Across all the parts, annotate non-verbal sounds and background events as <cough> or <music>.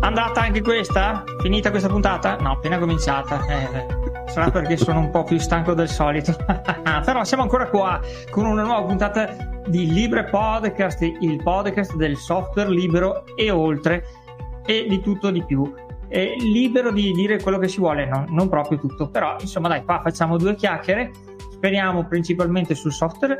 Andata anche questa? Finita questa puntata? No, appena cominciata. Eh, sarà perché sono un po' più stanco del solito. <laughs> Però siamo ancora qua con una nuova puntata di Libre Podcast, il podcast del software libero e oltre e di tutto di più. È libero di dire quello che si vuole, no, non proprio tutto, però insomma dai, qua facciamo due chiacchiere, speriamo principalmente sul software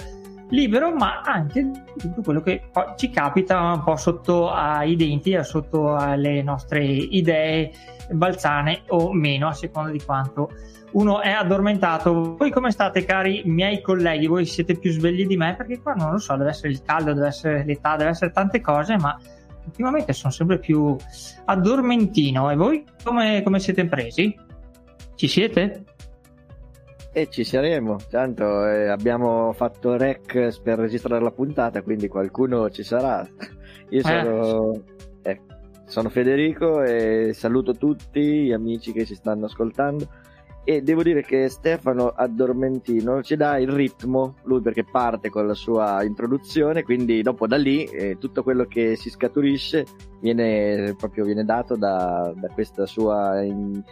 libero, ma anche tutto quello che ci capita un po' sotto ai denti, sotto alle nostre idee balzane o meno, a seconda di quanto uno è addormentato. Voi come state, cari miei colleghi? Voi siete più svegli di me? Perché qua non lo so, deve essere il caldo, deve essere l'età, deve essere tante cose, ma ultimamente sono sempre più addormentino. E voi come, come siete presi? Ci siete? E ci saremo, tanto eh, abbiamo fatto rec per registrare la puntata, quindi qualcuno ci sarà. Io eh. sono, eh. Eh, sono Federico e saluto tutti gli amici che ci stanno ascoltando e devo dire che Stefano Addormentino ci dà il ritmo, lui perché parte con la sua introduzione, quindi dopo da lì eh, tutto quello che si scaturisce viene proprio viene dato da, da questa sua in,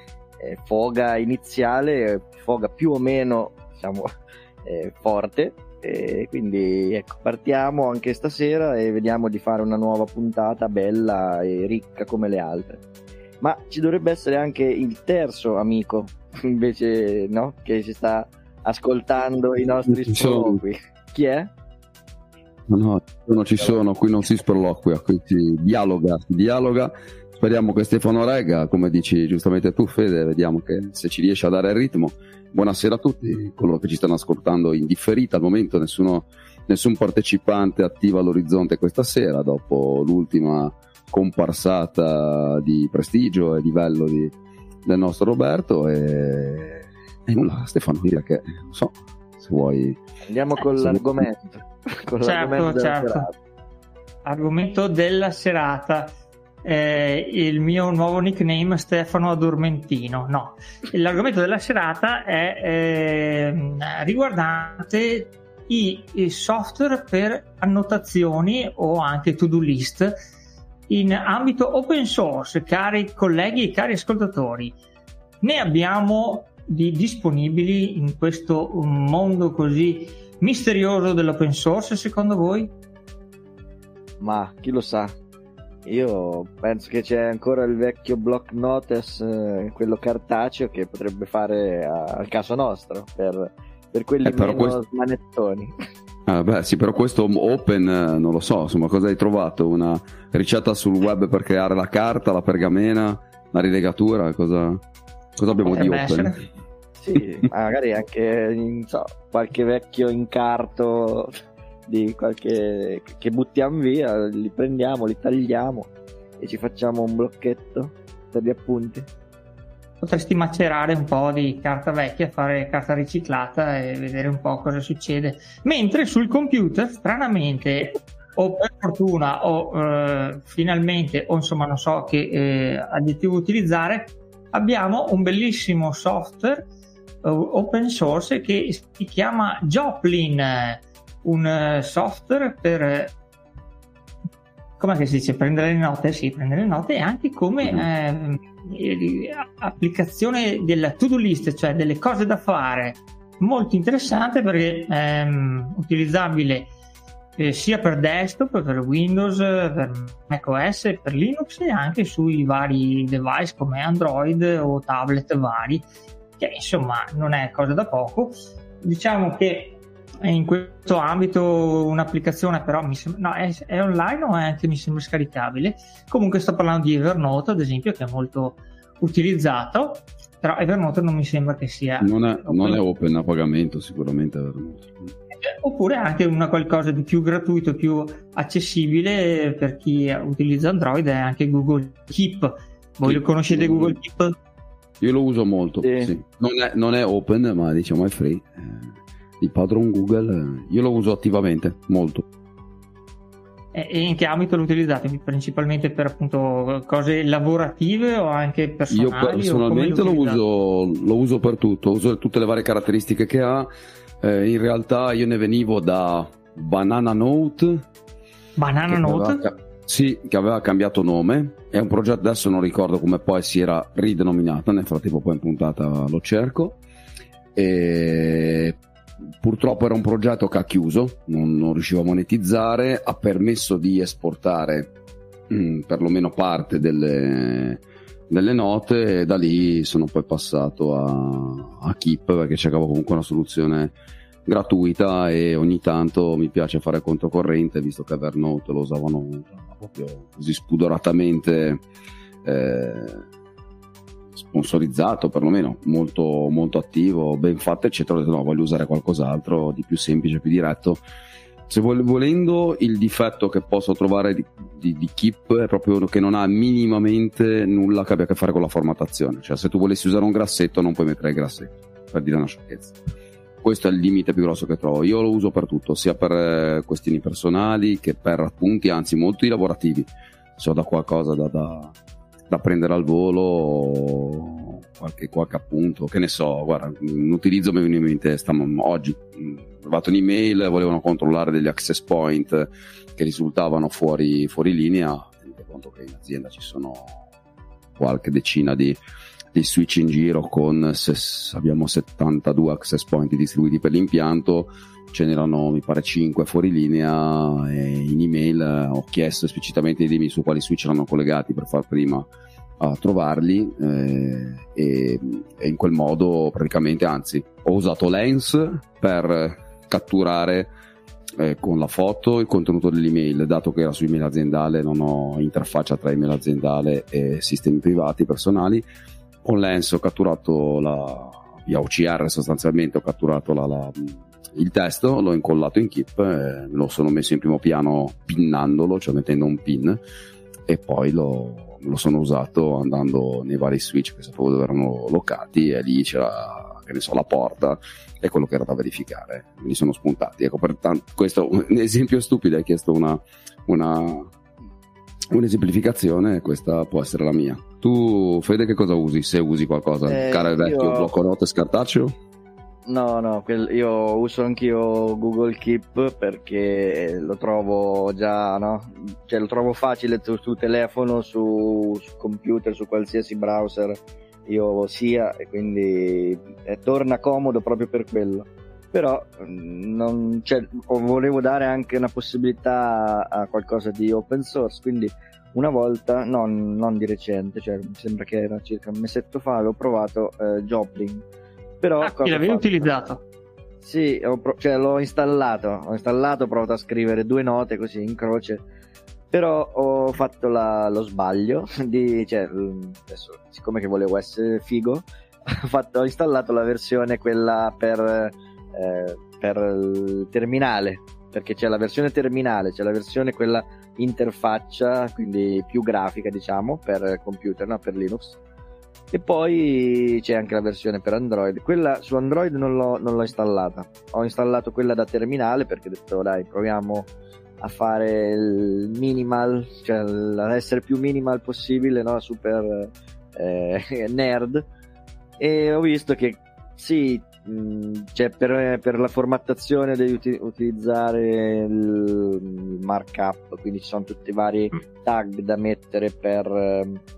eh, foga iniziale, foga più o meno diciamo <laughs> eh, forte. E quindi ecco, partiamo anche stasera e vediamo di fare una nuova puntata bella e ricca come le altre. Ma ci dovrebbe essere anche il terzo amico <laughs> invece no, che ci sta ascoltando i nostri sproloqui. Chi è? No, non ci sono, qui non si sproloquia, qui si dialoga, si dialoga. Speriamo che Stefano Rega, come dici giustamente tu Fede, vediamo che se ci riesce a dare il ritmo. Buonasera a tutti, coloro che ci stanno ascoltando in differita, al momento nessuno, nessun partecipante attiva all'orizzonte questa sera, dopo l'ultima comparsata di prestigio e livello di, del nostro Roberto e, e nulla Stefano direi che non so se vuoi andiamo con eh, l'argomento con certo, l'argomento certo. Della argomento della serata eh, il mio nuovo nickname Stefano Addormentino no l'argomento della serata è eh, riguardante i, i software per annotazioni o anche to do list in ambito open source, cari colleghi e cari ascoltatori. Ne abbiamo di disponibili in questo mondo così misterioso dell'open source, secondo voi? Ma chi lo sa? Io penso che c'è ancora il vecchio block notice, eh, quello cartaceo, che potrebbe fare a, al caso nostro per, per quelli eh, meno questo... manettoni. Ah, beh, sì, però questo open, eh, non lo so, insomma, cosa hai trovato? Una ricetta sul web per creare la carta, la pergamena, la rilegatura? Cosa, cosa abbiamo Potrebbe di open? Essere. Sì, magari anche so, qualche vecchio incarto di qualche che buttiamo via, li prendiamo, li tagliamo e ci facciamo un blocchetto per gli appunti potresti macerare un po' di carta vecchia, fare carta riciclata e vedere un po' cosa succede. Mentre sul computer, stranamente, o per fortuna, o eh, finalmente, o insomma non so che eh, aggettivo utilizzare, abbiamo un bellissimo software uh, open source che si chiama Joplin, un uh, software per come si dice? Prendere le note? Sì prendere le note e anche come mm-hmm. eh, applicazione della to do list cioè delle cose da fare molto interessante perché è ehm, utilizzabile eh, sia per desktop per Windows per macOS per Linux e anche sui vari device come Android o tablet vari che insomma non è cosa da poco. Diciamo che in questo ambito un'applicazione però mi sembra, no, è, è, online o è anche mi sembra scaricabile comunque sto parlando di Evernote ad esempio che è molto utilizzato però Evernote non mi sembra che sia non è, open, non è open a pagamento sicuramente Evernote oppure anche una qualcosa di più gratuito più accessibile per chi utilizza Android è anche Google Keep voi lo conoscete Google Keep? io lo uso molto sì. Sì. Non, è, non, è, open ma diciamo è free il padron Google, eh, io lo uso attivamente, molto. E in che ambito lo utilizzate? Principalmente per appunto cose lavorative o anche personali? Io personalmente lo, uso, lo uso per tutto, uso tutte le varie caratteristiche che ha Eh, in realtà io ne venivo da Banana Note. Banana Note? Aveva, sì, che aveva cambiato nome. È un progetto, adesso non ricordo come poi si era ridenominato, nel frattempo poi in puntata lo cerco. E purtroppo era un progetto che ha chiuso, non, non riuscivo a monetizzare, ha permesso di esportare mh, mm, perlomeno parte delle, delle note e da lì sono poi passato a, a Keep perché cercavo comunque una soluzione gratuita e ogni tanto mi piace fare controcorrente visto che Evernote lo usavano proprio così spudoratamente eh, sponsorizzato perlomeno molto, molto attivo ben fatto eccetera. Ho detto no voglio usare qualcos'altro di più semplice più diretto. Se volendo il difetto che posso trovare di, di, di, Keep è proprio che non ha minimamente nulla che abbia a che fare con la formattazione. Cioè se tu volessi usare un grassetto non puoi mettere il grassetto per dire una sciocchezza. Questo è il limite più grosso che trovo. Io lo uso per tutto sia per eh, questioni personali che per appunti anzi molti lavorativi. Se ho da qualcosa da, da, da prendere al volo qualche, qualche appunto che ne so guarda un utilizzo mi viene in mente oggi ho trovato un'email, volevano controllare degli access point che risultavano fuori, fuori linea, tenete conto che in azienda ci sono qualche decina di, di switch in giro con se, abbiamo 72 access point distribuiti per l'impianto ce n'erano mi pare 5 fuori linea e in email ho chiesto esplicitamente di dirmi su quali switch erano collegati per far prima a trovarli eh, e, e, in quel modo praticamente anzi ho usato Lens per catturare eh, con la foto il contenuto dell'email, dato che era su email aziendale, non ho interfaccia tra email aziendale e sistemi privati personali. Con Lens ho catturato la via OCR sostanzialmente, ho catturato la, la, il testo, l'ho incollato in Keep, eh, lo sono messo in primo piano pinnandolo, cioè mettendo un pin e poi lo, lo sono usato andando nei vari switch che sapevo dove erano locati e lì c'era che ne so, la porta è quello che era da verificare. Mi sono spuntati. Ecco, pertanto, questo è un <laughs> esempio stupido, hai chiesto una, una, un'esemplificazione, questa può essere la mia. Tu, Fede, che cosa usi? Se usi qualcosa, eh, cara vecchio, io... blocco note scartaceo? No, no, io uso anch'io Google Keep perché lo trovo già, no? Cioè lo trovo facile su, su telefono, su, su computer, su qualsiasi browser io sia e quindi eh, torna comodo proprio per quello però mm, non, cioè, volevo dare anche una possibilità a qualcosa di open source quindi una volta non, non di recente cioè mi sembra che era circa un mesetto fa avevo provato eh, Joplin però ah, l'avevi utilizzato sì, pro- cioè, l'ho installato ho installato ho provato a scrivere due note così in croce però ho fatto la, lo sbaglio <laughs> di, cioè, adesso, siccome che volevo essere figo, <laughs> ho, fatto, ho installato la versione quella per, eh, per il terminale, perché c'è la versione terminale, c'è la versione quella interfaccia, quindi più grafica diciamo, per computer, no? per Linux. E poi c'è anche la versione per Android. Quella su Android non l'ho, non l'ho installata. Ho installato quella da terminale perché ho detto dai, proviamo a fare il minimal, cioè ad essere più minimal possibile, no? super eh, <laughs> nerd. E ho visto che sì, mh, cioè per, per, la formattazione devi uti- utilizzare il markup, quindi ci sono tutti i vari mm. tag da mettere per...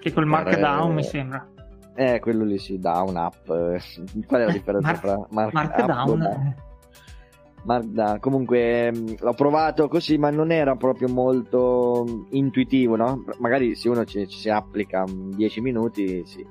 Che col markdown eh, mi sembra. Eh, quello lì sì, down up. Qual è la differenza Mark, tra mark markdown? Up, Markdown. Comunque mm, l'ho provato così, ma non era proprio molto intuitivo, no? Magari se uno ci, ci si applica 10 minuti, sì,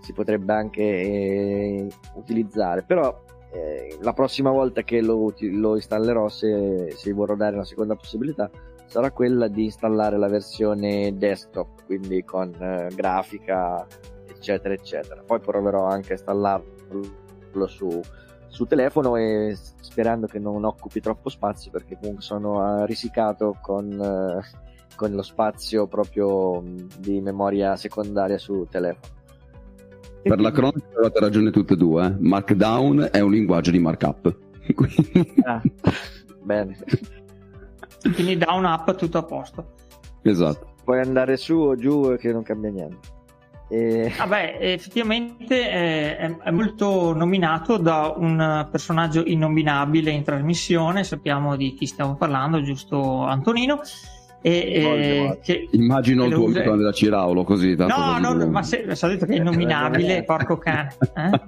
si potrebbe anche eh, utilizzare. Però eh, la prossima volta che lo, lo installerò, se, se vorrò dare una seconda possibilità, sarà quella di installare la versione desktop, quindi con eh, grafica, eccetera, eccetera. Poi proverò anche a installarlo su su telefono e sperando che non occupi troppo spazio perché comunque sono eh, risicato con, eh, con lo spazio proprio di memoria secondaria su telefono. Per la cronaca avete ragione tutte e due, eh? Markdown è un linguaggio di markup. <laughs> ah, bene. Quindi da un'app tutto a posto. Esatto. Puoi andare su o giù che non cambia niente. E... Vabbè, effettivamente è, è, molto nominato da un personaggio innominabile in trasmissione, sappiamo di chi stiamo parlando, giusto Antonino. E, e che, Immagino il tuo usa... amico Andrea Ciraulo così. No, no, ma se, se ho detto che è innominabile, porco cane. Eh?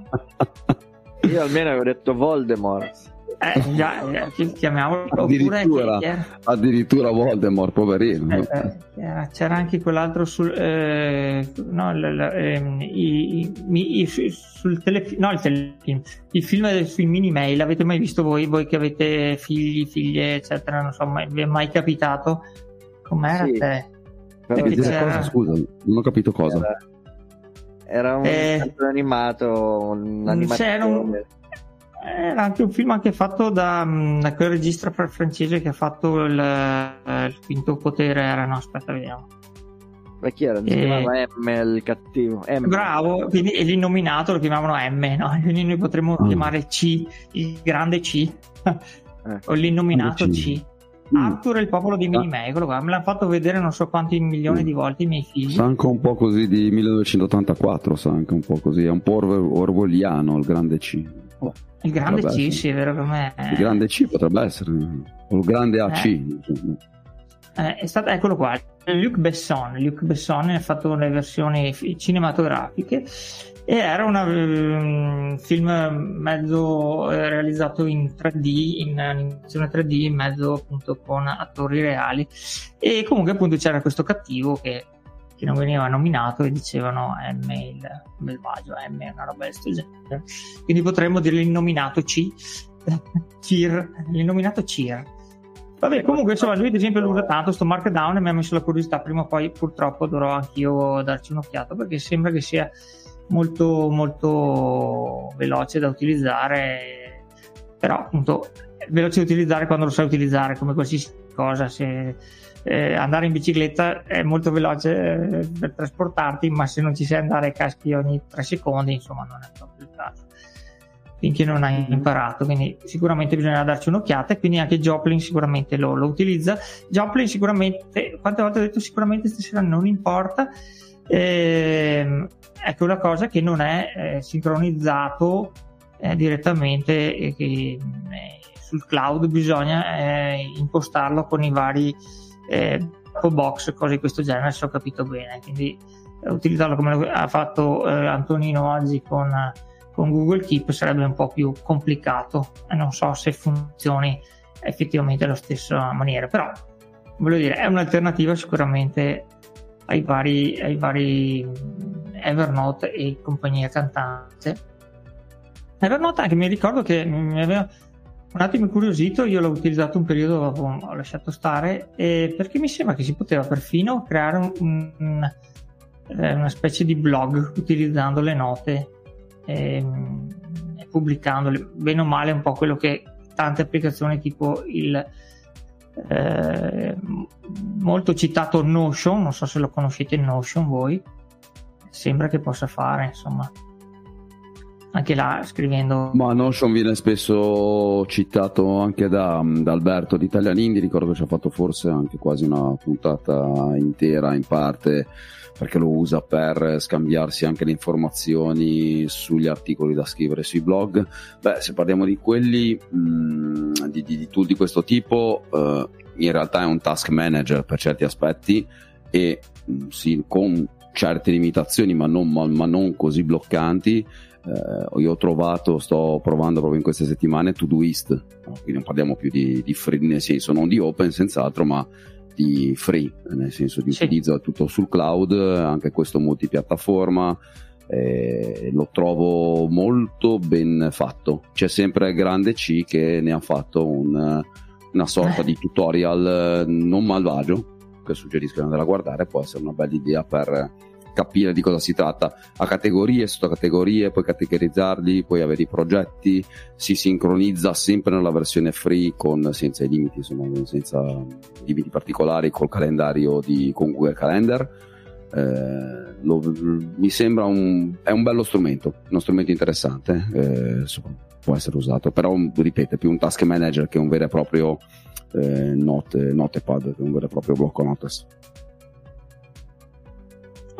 <laughs> Io almeno avevo detto Voldemort. Eh, <laughs> già, eh, chiamiamolo addirittura, addirittura Voldemort, poverino. Eh, eh, c'era anche quell'altro sul, eh, no, l, l, ehm, i, i, i, sul telefilm, no, il telefilm, il film sui mini mail. Avete mai visto voi, voi che avete figli, figlie, eccetera? Non so, mai, vi è mai capitato? Com'era sì. te? Cosa, scusa, non ho capito cosa. Era, era un eh, animato, un animatore. Era anche un film anche fatto da, mm, da quel regista francese che ha fatto il, eh, il quinto potere. Era, no, aspetta, vediamo. Ma chi era? Si e... chiamava M il cattivo. M. Bravo, quindi e l'innominato lo chiamavano M, no? <laughs> Quindi noi potremmo mm. chiamare C, il grande C, eh. o l'innominato C. C. Mm. Arthur e il popolo di Minime, eccolo qua, me l'hanno fatto vedere non so quanti milioni mm. di volte i miei figli. Sa anche un po' così di 1984, sa anche un po' così, è un po' orwelliano il grande C. Oh. Il grande C, essere. sì, è vero come Il grande C potrebbe essere, o il grande AC. Eh. Eh, è stato, eccolo qua, Luc Besson. Luc Besson ha fatto le versioni cinematografiche e era un um, film mezzo eh, realizzato in 3D, in animazione 3D, mezzo appunto con attori reali e comunque appunto c'era questo cattivo che che non veniva nominato e dicevano M il malvagio, M è una roba del genere. Quindi potremmo dire l'innominato C, <laughs> Cir, l'innominato Cir. Vabbè, comunque insomma, lui ad esempio lo usa tanto sto markdown e mi ha messo la curiosità, prima o poi purtroppo dovrò anch'io darci un'occhiata perché sembra che sia molto molto veloce da utilizzare, però appunto veloce da utilizzare quando lo sai utilizzare come qualsiasi cosa, se eh, andare in bicicletta è molto veloce eh, per trasportarti, ma se non ci sai andare caschi ogni tre secondi, insomma, non è proprio il caso. Finché non hai imparato, quindi sicuramente bisogna darci un'occhiata. E quindi anche Joplin sicuramente lo, lo utilizza. Joplin sicuramente, quante volte ho detto sicuramente stasera non importa. Eh, ecco una cosa che non è eh, sincronizzato eh, direttamente eh, che, sul cloud bisogna eh, impostarlo con i vari eh, box, cose di questo genere, se ho capito bene. Quindi eh, utilizzarlo come ha fatto eh, Antonino oggi con, con, Google Keep sarebbe un po' più complicato e non so se funzioni effettivamente alla stessa maniera, però voglio dire, è un'alternativa sicuramente ai vari, ai vari Evernote e compagnia cantante. Evernote anche mi ricordo che mi aveva un attimo incuriosito, io l'ho utilizzato un periodo, ho lasciato stare, eh, perché mi sembra che si poteva perfino creare un, un, eh, una specie di blog utilizzando le note eh, e pubblicandole, bene o male un po' quello che tante applicazioni tipo il eh, molto citato Notion, non so se lo conoscete Notion voi, sembra che possa fare, insomma anche là scrivendo. Ma Notion viene spesso citato anche da, da Alberto di Italian Indie, ricordo che ci ha fatto forse anche quasi una puntata intera in parte perché lo usa per scambiarsi anche le informazioni sugli articoli da scrivere sui blog. Beh, se parliamo di quelli, mh, di, di, di, tool di questo tipo, eh, in realtà è un task manager per certi aspetti e mh, sì, con certe limitazioni, ma non, ma, ma non così bloccanti, eh, io ho trovato, sto provando proprio in queste settimane Todoist, quindi non parliamo più di, di, free, nel senso non di open senz'altro, ma di free, nel senso di sì. utilizzo tutto sul cloud, anche questo multipiattaforma. Eh, lo trovo molto ben fatto. C'è sempre Grande C che ne ha fatto un, una sorta eh. di tutorial non malvagio che suggerisco di andare a guardare, può essere una bella idea per capire di cosa si tratta. A categorie, sottocategorie, puoi categorizzarli, puoi avere i progetti, si sincronizza sempre nella versione free con, senza i limiti, insomma, senza limiti particolari col calendario di, con Google Calendar. Eh, lo, mi sembra un, è un bello strumento, uno strumento interessante, eh, può essere usato, però ripeto, è più un task manager che un vero e proprio eh, note, notepad, che un vero e proprio blocco notes.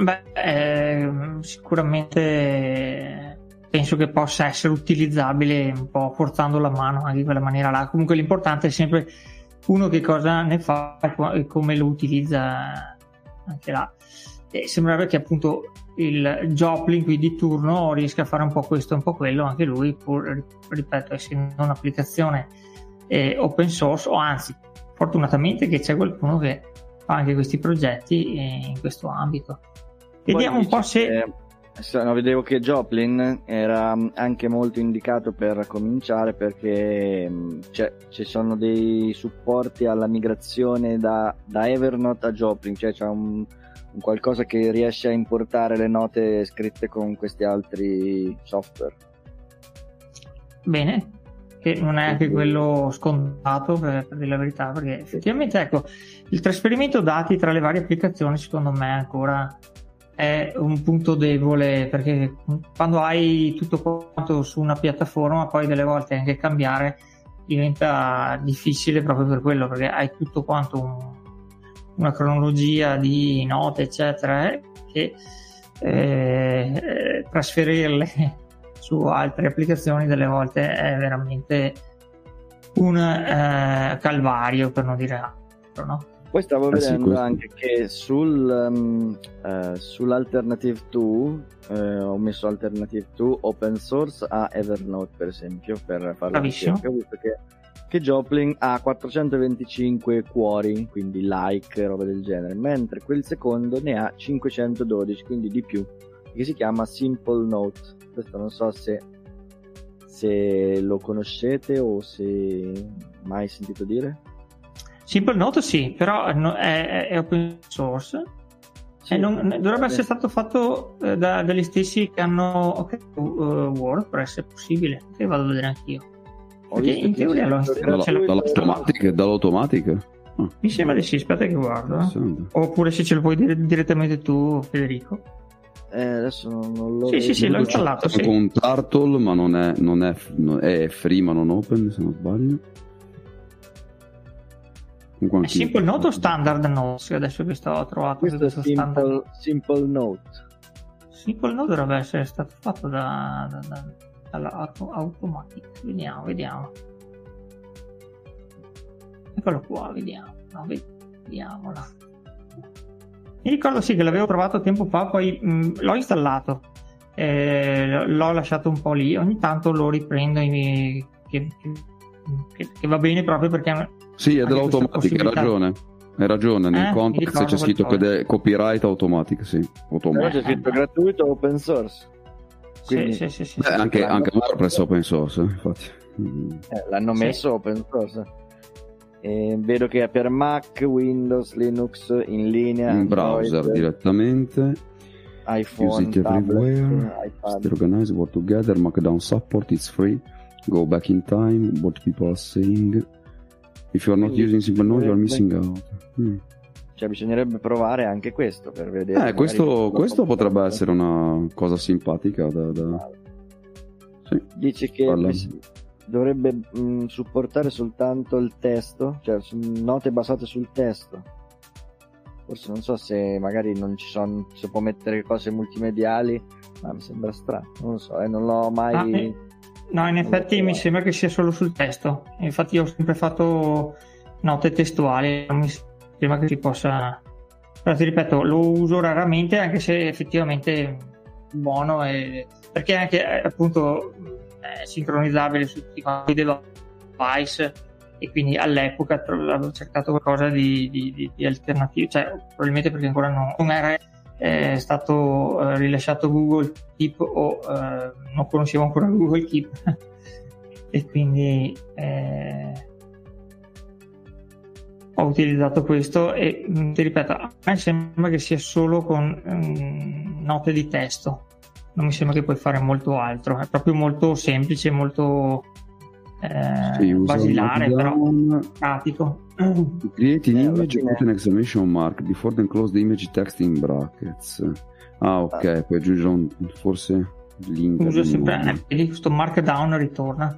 Beh, eh, sicuramente penso che possa essere utilizzabile un po' forzando la mano anche in quella maniera là. Comunque l'importante è sempre uno che cosa ne fa e come lo utilizza anche là. E sembrerebbe che appunto il Joplin qui di turno riesca a fare un po' questo e un po' quello anche lui, pur ripeto, essendo un'applicazione eh, open source, o anzi, fortunatamente che c'è qualcuno che fa anche questi progetti in questo ambito. Vediamo un po' se. No, vedevo che Joplin era anche molto indicato per cominciare perché cioè, ci sono dei supporti alla migrazione da, da Evernote a Joplin, cioè c'è un, un, qualcosa che riesce a importare le note scritte con questi altri software. Bene, che non è anche quello scontato per, per dire la verità, perché effettivamente ecco, il trasferimento dati tra le varie applicazioni secondo me ancora è un punto debole perché quando hai tutto quanto su una piattaforma poi delle volte anche cambiare diventa difficile proprio per quello perché hai tutto quanto un, una cronologia di note eccetera eh, che eh, trasferirle <laughs> su altre applicazioni delle volte è veramente un eh, calvario per non dire altro no? Poi stavo eh vedendo sì, anche che sul, um, uh, sull'Alternative 2 eh, ho messo Alternative 2 open source a Evernote per esempio per la ricerca. Ho visto che, che Joplin ha 425 cuori, quindi like, roba del genere, mentre quel secondo ne ha 512, quindi di più, che si chiama Simple Note. Questo non so se, se lo conoscete o se mai sentito dire. Simple Note sì, però è, è open source. Sì, non, dovrebbe essere stato fatto eh, da, dagli stessi che hanno okay, uh, WordPress, è possibile. Che vado a vedere anch'io. Perché in teoria lo dall'automatic, dall'automatic? Ah. Mi sembra di sì, aspetta che guardo. Eh. Oppure se ce lo puoi dire direttamente tu, Federico. Eh, adesso non lo Sì, sì, sì, l'ho installato. Sì. Con un Turtle, ma non è, non è, non è free, ma non open, se non sbaglio. È Simple Note o Standard Note? Adesso che sto trovato questo è simple, simple, Note. Simple Note dovrebbe essere stato fatto da, da, da, dall'Automatic. Vediamo, vediamo. Eccolo qua, vediamo. No, vediamola. Mi ricordo sì che l'avevo provato tempo fa, poi mh, l'ho installato. Eh, l'ho lasciato un po' lì. Ogni tanto lo riprendo che, che, che va bene proprio perché sì, è dell'automatic, hai ragione. Hai ragione, nel eh, context c'è scritto che è copyright automatic, sì. Automatic. Però c'è scritto gratuito open source. Quindi... Sì, sì, sì, Beh, anche, anche WordPress è open source, eh, infatti. Eh, l'hanno messo open source. E vedo che è per Mac, Windows, Linux, in linea. In browser Android, direttamente. iPhone, Use it everywhere. iPad. Stay organized, work together, Markdown support, it's free. Go back in time, what people are saying. If you are not using Simple Note, you are missing out. Mm. Cioè, bisognerebbe provare anche questo per vedere. Eh, questo, questo potrebbe essere una cosa simpatica da. da... Sì. Dice che dovrebbe mh, mm, supportare soltanto il testo, cioè note basate sul testo. Forse non so se magari non ci sono, se può mettere cose multimediali, ma mi sembra strano, non lo so, eh, non l'ho mai. Ah, eh No, in effetti mi sembra che sia solo sul testo. Infatti io ho sempre fatto note testuali, non mi sembra che si possa... Però ti ripeto, lo uso raramente anche se effettivamente buono e... perché anche eh, appunto è sincronizzabile su tutti i device e quindi all'epoca avevo cercato qualcosa di, di, di, di alternativo, cioè probabilmente perché ancora non, non era è stato eh, rilasciato Google Keep o eh, non conoscevo ancora Google Keep. <laughs> E quindi eh, ho utilizzato questo e mm, ti ripeto a me sembra che sia solo con um, note di testo. Non mi sembra che puoi fare molto altro. È proprio molto semplice molto eh, sì, basilare però pratico Create an eh, image put an exclamation mark before then close the image text in brackets. Ah, ok, ah. puoi aggiungere un, forse link. Uso sempre eh, questo markdown ritorna.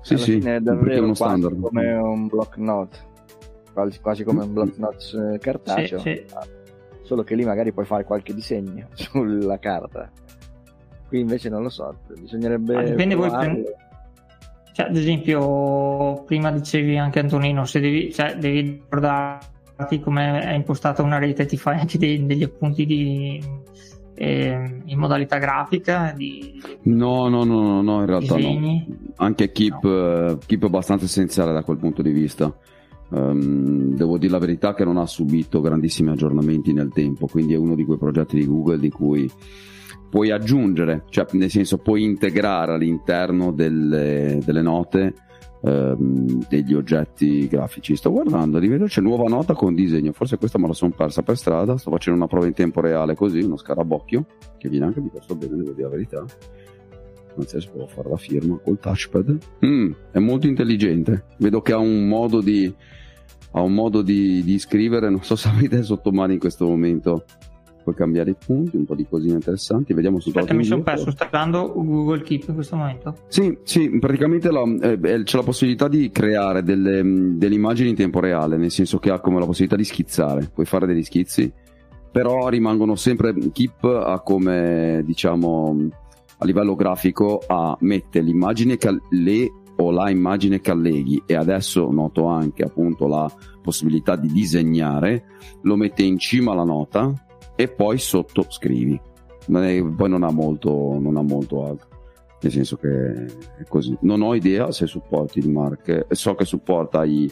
Sì, sì, è davvero uno standard. come un block note, quasi, quasi come un block note eh, cartaceo. Sì, sì. solo che lì magari puoi fare qualche disegno <laughs> sulla carta. Qui invece non lo so, bisognerebbe... Ah, dipende voi... Cioè, ad esempio, prima dicevi anche Antonino, se devi, cioè, devi ricordarti come è impostata una rete, ti fai anche dei, degli appunti di, eh, in modalità grafica? Di, no, no, no, no, no in realtà disegni? no. Anche Keep, no. uh, Keep è abbastanza essenziale da quel punto di vista. Um, devo dire la verità che non ha subito grandissimi aggiornamenti nel tempo, quindi è uno di quei progetti di Google di cui puoi aggiungere, cioè nel senso puoi integrare all'interno delle, delle note um, degli oggetti grafici. Sto guardando, di vedo c'è nuova nota con disegno, forse questa me la sono persa per strada, sto facendo una prova in tempo reale così, uno scarabocchio, che viene anche piuttosto bene, devo dire la verità. Anzi, provo a fare la firma col touchpad. Mm, è molto intelligente. Vedo che ha un modo di ha un modo di, di scrivere, non so se avete sotto mano in questo momento. Puoi cambiare i punti, un po' di cosine interessanti. Vediamo su Aspetta, mi sono perso. Sta dando Google Keep in questo momento? Sì, sì, praticamente la, eh, c'è la possibilità di creare delle, delle, immagini in tempo reale, nel senso che ha come la possibilità di schizzare. Puoi fare degli schizzi, però rimangono sempre. Keep ha come, diciamo, a livello grafico, a mette l'immagine che le o la immagine che alleghi e adesso noto anche appunto la possibilità di disegnare, lo mette in cima alla nota e poi sotto scrivi. Non è, poi non ha molto, non ha molto altro. Nel senso che è così. Non ho idea se supporti il mark. So che supporta i,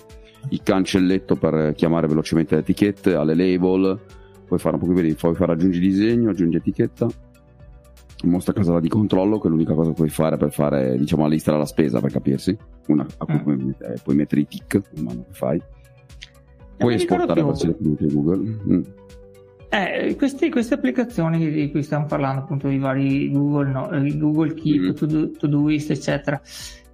il cancelletto per chiamare velocemente le etichette, alle label. Puoi fare un po' più puoi fare aggiungi disegno, aggiungi etichetta mostra casella di controllo che è l'unica cosa che puoi fare per fare diciamo la lista della spesa per capirsi una, a cui mm. puoi, mettere, puoi, mettere, i tick man mano che fai puoi esportare verso le Google mm. Eh, queste, queste, applicazioni di cui stiamo parlando appunto i vari Google, no, Google Keep, mm. To-Do, Todoist eccetera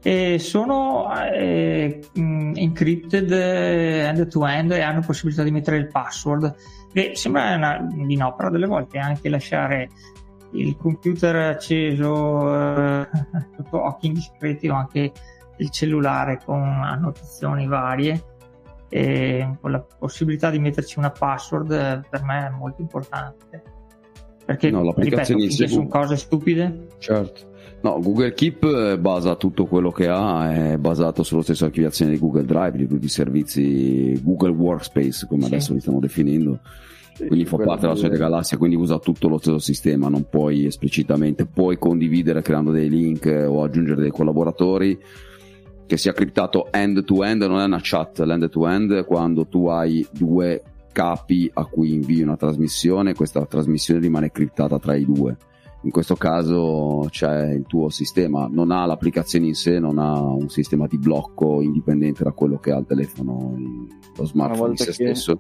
e sono eh, mm, encrypted eh, end to end e hanno possibilità di mettere il password che sembra una, di no però delle volte anche lasciare il computer acceso eh, <laughs> sotto occhi indiscreti o anche il cellulare con annotazioni varie e con la possibilità di metterci una password eh, per me è molto importante. Perché no, ripeto, sono cose stupide. Certo. No, Google Keep eh, basa tutto quello che ha, è basato sulla stessa archiviazione di Google Drive, di tutti i servizi Google Workspace, come sì. adesso li stiamo definendo. Quindi fa parte della solita galassia, quindi usa tutto lo stesso sistema, non puoi esplicitamente, puoi condividere creando dei link o aggiungere dei collaboratori che sia criptato end to end, non è una chat, l'end to end è quando tu hai due capi a cui invii una trasmissione, questa trasmissione rimane criptata tra i due. In questo caso c'è il tuo sistema, non ha l'applicazione in sé, non ha un sistema di blocco indipendente da quello che ha il telefono, lo smartphone in sé stesso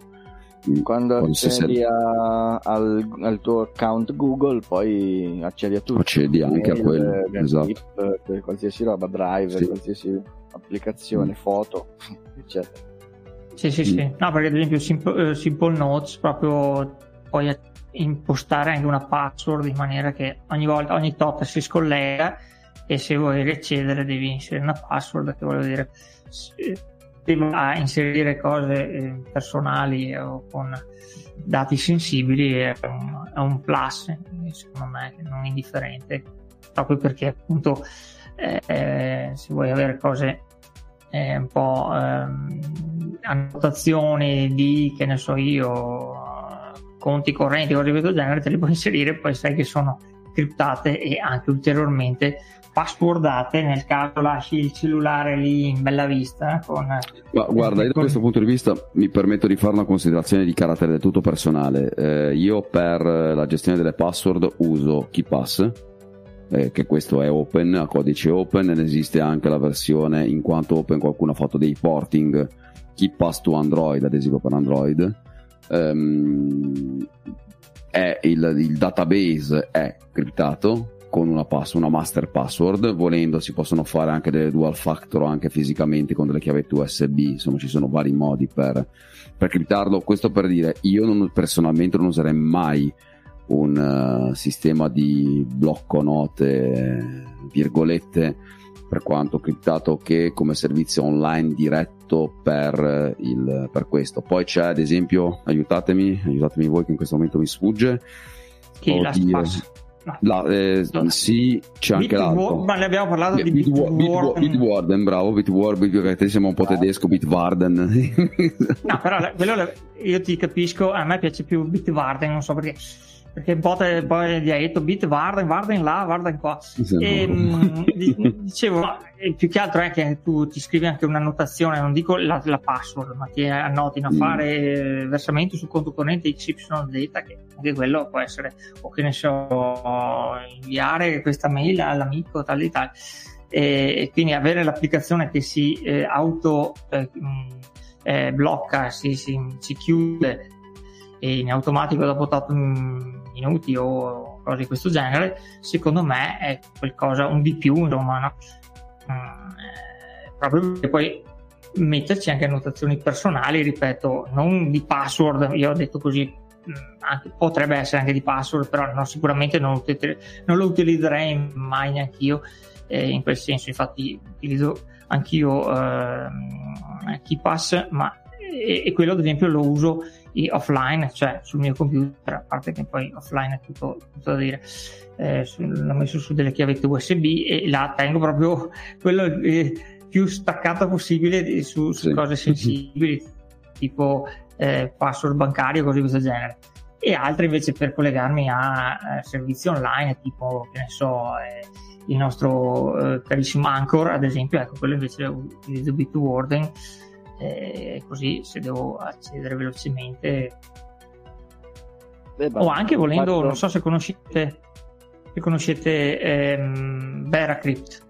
quando accedi a, al, al, tuo account Google poi accedi a tutto accedi anche mail, a quello esatto. Tip, qualsiasi roba drive sì. qualsiasi applicazione mm. foto <laughs> eccetera sì sì mm. sì no perché ad esempio Simple, uh, Simple Notes proprio puoi impostare anche una password in maniera che ogni volta ogni tot si scollega e se vuoi riaccedere devi inserire una password che voglio dire a inserire cose eh, personali o con dati sensibili è un, è un plus, secondo me, non indifferente, proprio perché appunto eh, eh, se vuoi avere cose eh, un po' ehm, annotazioni di che ne so io conti correnti cose di questo genere te li puoi inserire poi sai che sono criptate e anche ulteriormente passwordate nel caso lasci il cellulare lì in bella vista. Con, Ma guarda, io da questo punto di vista mi permetto di fare una considerazione di carattere del tutto personale. Eh, io per la gestione delle password uso KeePass, eh, che questo è open, a codice open, ne esiste anche la versione in quanto open qualcuno ha fatto dei porting KeePass to Android, ad esempio per Android. Um, è il, il database è criptato con una, pass- una master password. Volendo si possono fare anche delle dual factor anche fisicamente con delle chiavette USB. Insomma, ci sono vari modi per, per criptarlo. Questo per dire, io non, personalmente non userei mai un uh, sistema di blocco note, virgolette, per quanto criptato che come servizio online diretto per, il, per questo. Poi c'è ad esempio, aiutatemi, aiutatemi voi che in questo momento mi sfugge. Che Oddio. La, eh, sì, c'è anche Bit l'altro. ma ne abbiamo parlato di Bitwarden. Bitwarden, bravo, Bitwarden, perché siamo un po' tedesco, Bitwarden. no, però quello io ti capisco, a me piace più Bitwarden, non so perché perché un po', te, poi gli hai detto bit Varden, Varden là, Varden qua. E, mh, dicevo, più che altro è che tu ti scrivi anche una notazione, non dico la, la password, ma ti annoti a mm. fare versamenti sul conto corrente XYZ, che anche quello può essere, o che ne so, inviare questa mail all'amico, tal e tal. E, quindi avere l'applicazione che si eh, auto eh, eh, blocca, si, si, si chiude e in automatico dopo tot minuti o cose di questo genere, secondo me è qualcosa, un di più, insomma, no? mm, eh, proprio perché poi metterci anche annotazioni personali, ripeto, non di password, io ho detto così, mm, anche, potrebbe essere anche di password, però no, sicuramente non, non, lo utilizzerei mai neanche io eh, in quel senso, infatti utilizzo anch'io eh, KeePass, ma e, e, quello ad esempio lo uso offline, cioè sul mio computer, a parte che poi offline è tutto, tutto da dire, eh, l'ho messo su delle chiavette USB e là tengo proprio quello eh, più staccato possibile su, su sì. cose sensibili, tipo eh, password bancario, cose di questo genere. E altri invece per collegarmi a eh, servizi online, tipo, che ne so, eh, il nostro eh, carissimo Anchor, ad esempio, ecco, quello invece utilizzo Bitwarden eh, così se devo accedere velocemente. Beh, o anche volendo fatto... non so se conoscete se conoscete ehm, Veracrypt.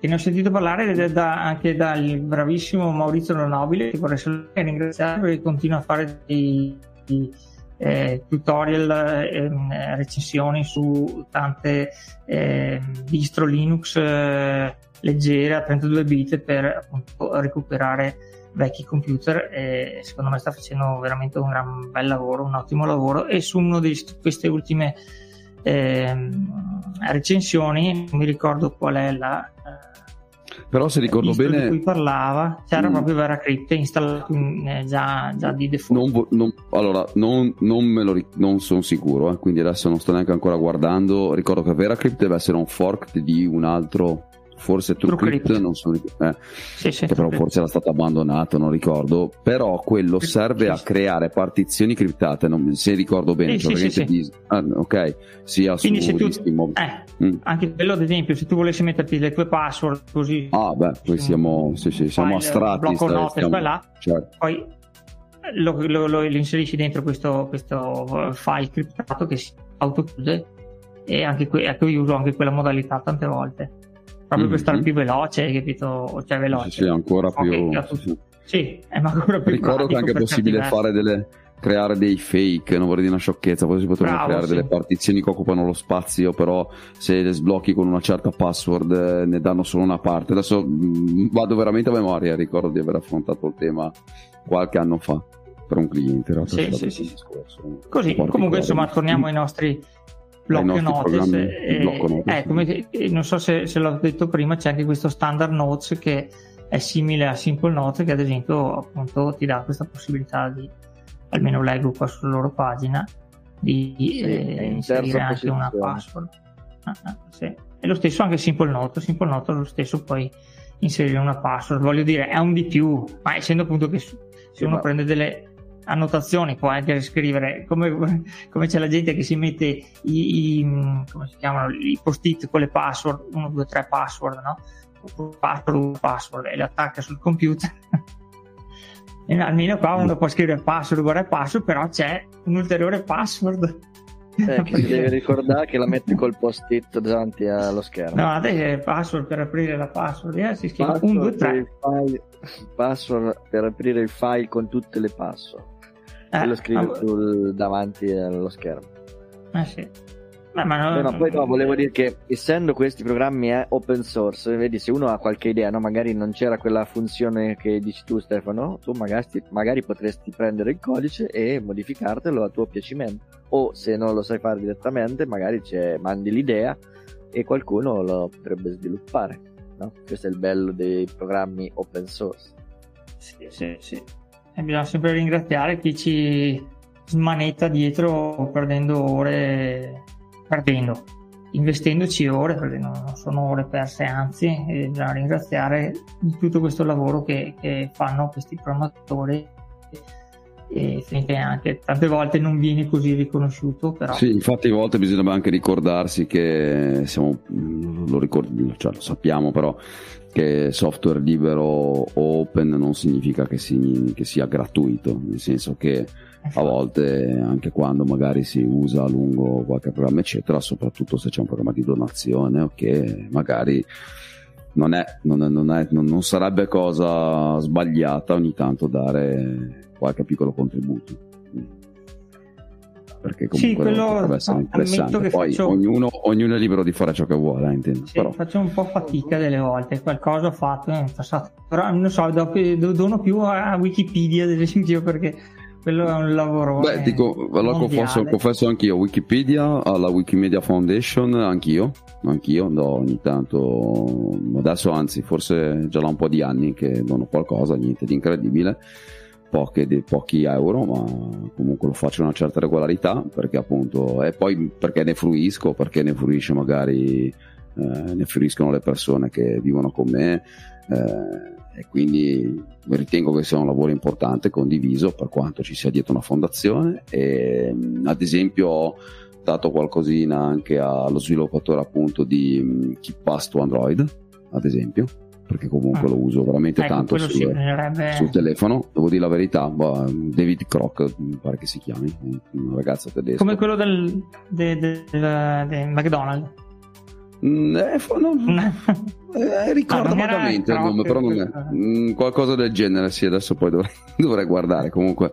Che ne ho sentito parlare da, anche dal bravissimo Maurizio Nonobile che vorrei ringraziare perché continua a fare dei, dei eh, tutorial eh, recensioni su tante eh, distro Linux eh, leggere a 32 bit per appunto recuperare vecchi computer e secondo me sta facendo veramente un gran bel lavoro, un ottimo lavoro. E su una di queste ultime eh, recensioni, non mi ricordo qual è la... Eh, però se ricordo bene di cui parlava c'era mm. proprio VeraCrypt installato in, eh, già, già, di default. Non, non, allora non, non me lo non sono sicuro eh, quindi adesso non sto neanche ancora guardando. Ricordo che VeraCrypt deve essere un fork di un altro forse TrueCrypt, True non so, eh, sì, sì, però forse era stato abbandonato, non ricordo, però quello serve sì, a creare partizioni criptate, non, se ricordo bene, sì, cioè sì, di, ah, ok, sia Quindi su se tu, eh, mm. anche quello ad esemplo, se tu volessi metterti le tue password così, ah beh, poi siamo, sì, sì, siamo astratti, blocco note, stiamo, là, certo. poi lo, lo, lo, lo, inserisci dentro questo, questo file criptato che si autochiude e anche qui, ecco io uso anche quella modalità tante volte proprio mm-hmm. per stare più veloce, capito? Cioè veloce. Sì, ancora più... Sì, sì, è ancora più Ricordo che è anche possibile fare delle creare dei fake, non vorrei dire una sciocchezza, poi si potrebbero Bravo, creare sì. delle partizioni che occupano lo spazio, però se le sblocchi con una certa password eh, ne danno solo una parte. Adesso mh, mm, vado veramente a memoria, ricordo di aver affrontato il tema qualche anno fa per un cliente. Sì, sì, sì. Così, comunque insomma torniamo ai nostri blocco notes, e, blocco notes eh, come, non so se, se, l'ho detto prima c'è anche questo standard notes che è simile a simple notes che ad esempio appunto ti dà questa possibilità di almeno leggo qua sulla loro pagina di sì, eh, inserire anche posizione. una password ah, ah, sì. e lo stesso anche simple note simple note lo stesso puoi inserire una password voglio dire è un di più ma essendo appunto che se sì, uno ma... prende delle annotazioni, può anche scrivere come, come c'è la gente che si mette i, i, come si chiamano, i post-it con le password, 1, 2, 3 password, no? Password, password e le attacca sul computer. <laughs> e almeno qua uno può scrivere password uguale password, però c'è un ulteriore password. Eh, <laughs> che devi ricordare che la metti col post-it davanti allo schermo. No, adesso password per aprire la password, eh, si scrive 1, 2, 3. Password per aprire il file con tutte le password eh, lo scrivi ma... sul, davanti allo schermo. Eh sì. Beh, ma no, no, poi no, volevo dire che essendo questi programmi eh, open source, vedi se uno ha qualche idea, no? magari non c'era quella funzione che dici tu Stefano, tu magari, magari potresti prendere il codice e modificartelo a tuo piacimento. O se non lo sai fare direttamente, magari mandi l'idea e qualcuno lo potrebbe sviluppare. no? Questo è il bello dei programmi open source. Sì, sì, sì. E bisogna sempre ringraziare chi ci smanetta dietro perdendo ore, perdendo, investendoci ore, perché non sono ore perse, anzi, bisogna ringraziare di tutto questo lavoro che, che fanno questi programmatori e finché anche tante volte non viene così riconosciuto però sì infatti a volte bisogna anche ricordarsi che siamo lo, ricordi, cioè, lo sappiamo però che software libero o open non significa che, si, che sia gratuito nel senso che a volte anche quando magari si usa a lungo qualche programma eccetera soprattutto se c'è un programma di donazione o che magari non, è, non, è, non, è, non sarebbe cosa sbagliata ogni tanto dare qualche piccolo contributo perché comunque sì, quello, essere interessante. Poi faccio... ognuno, ognuno, è libero di fare ciò che vuole, eh, intendo. Sì, Però... Faccio un po' fatica delle volte, qualcosa ho fatto in passato, però non so, dono più a Wikipedia ad esempio perché quello è un lavoro. Beh, dico, allora confesso, confesso anch'io Wikipedia, alla Wikimedia Foundation, anch'io, anch'io do ogni tanto, adesso anzi forse già da un po' di anni che dono qualcosa, niente di incredibile, poche, di, pochi euro, ma comunque lo faccio una certa regolarità perché appunto, e poi perché ne fruisco, perché ne fruisce magari, eh, ne fruiscono le persone che vivono con me. Eh, e quindi ritengo che sia un lavoro importante, condiviso per quanto ci sia dietro una fondazione e ad esempio ho dato qualcosina anche allo sviluppatore appunto di Keep Pass to Android ad esempio perché comunque ah. lo uso veramente ecco, tanto sul, bisognerebbe... sul, telefono devo dire la verità boh, David Croc mi pare che si chiami un, ragazzo tedesco come quello del, del, del, del McDonald's Mm, eh, non, <laughs> eh, ricordo ah, vagamente il nome, però non è mm, qualcosa del genere. Sì, adesso poi dovrei, <laughs> dovrei guardare. Comunque,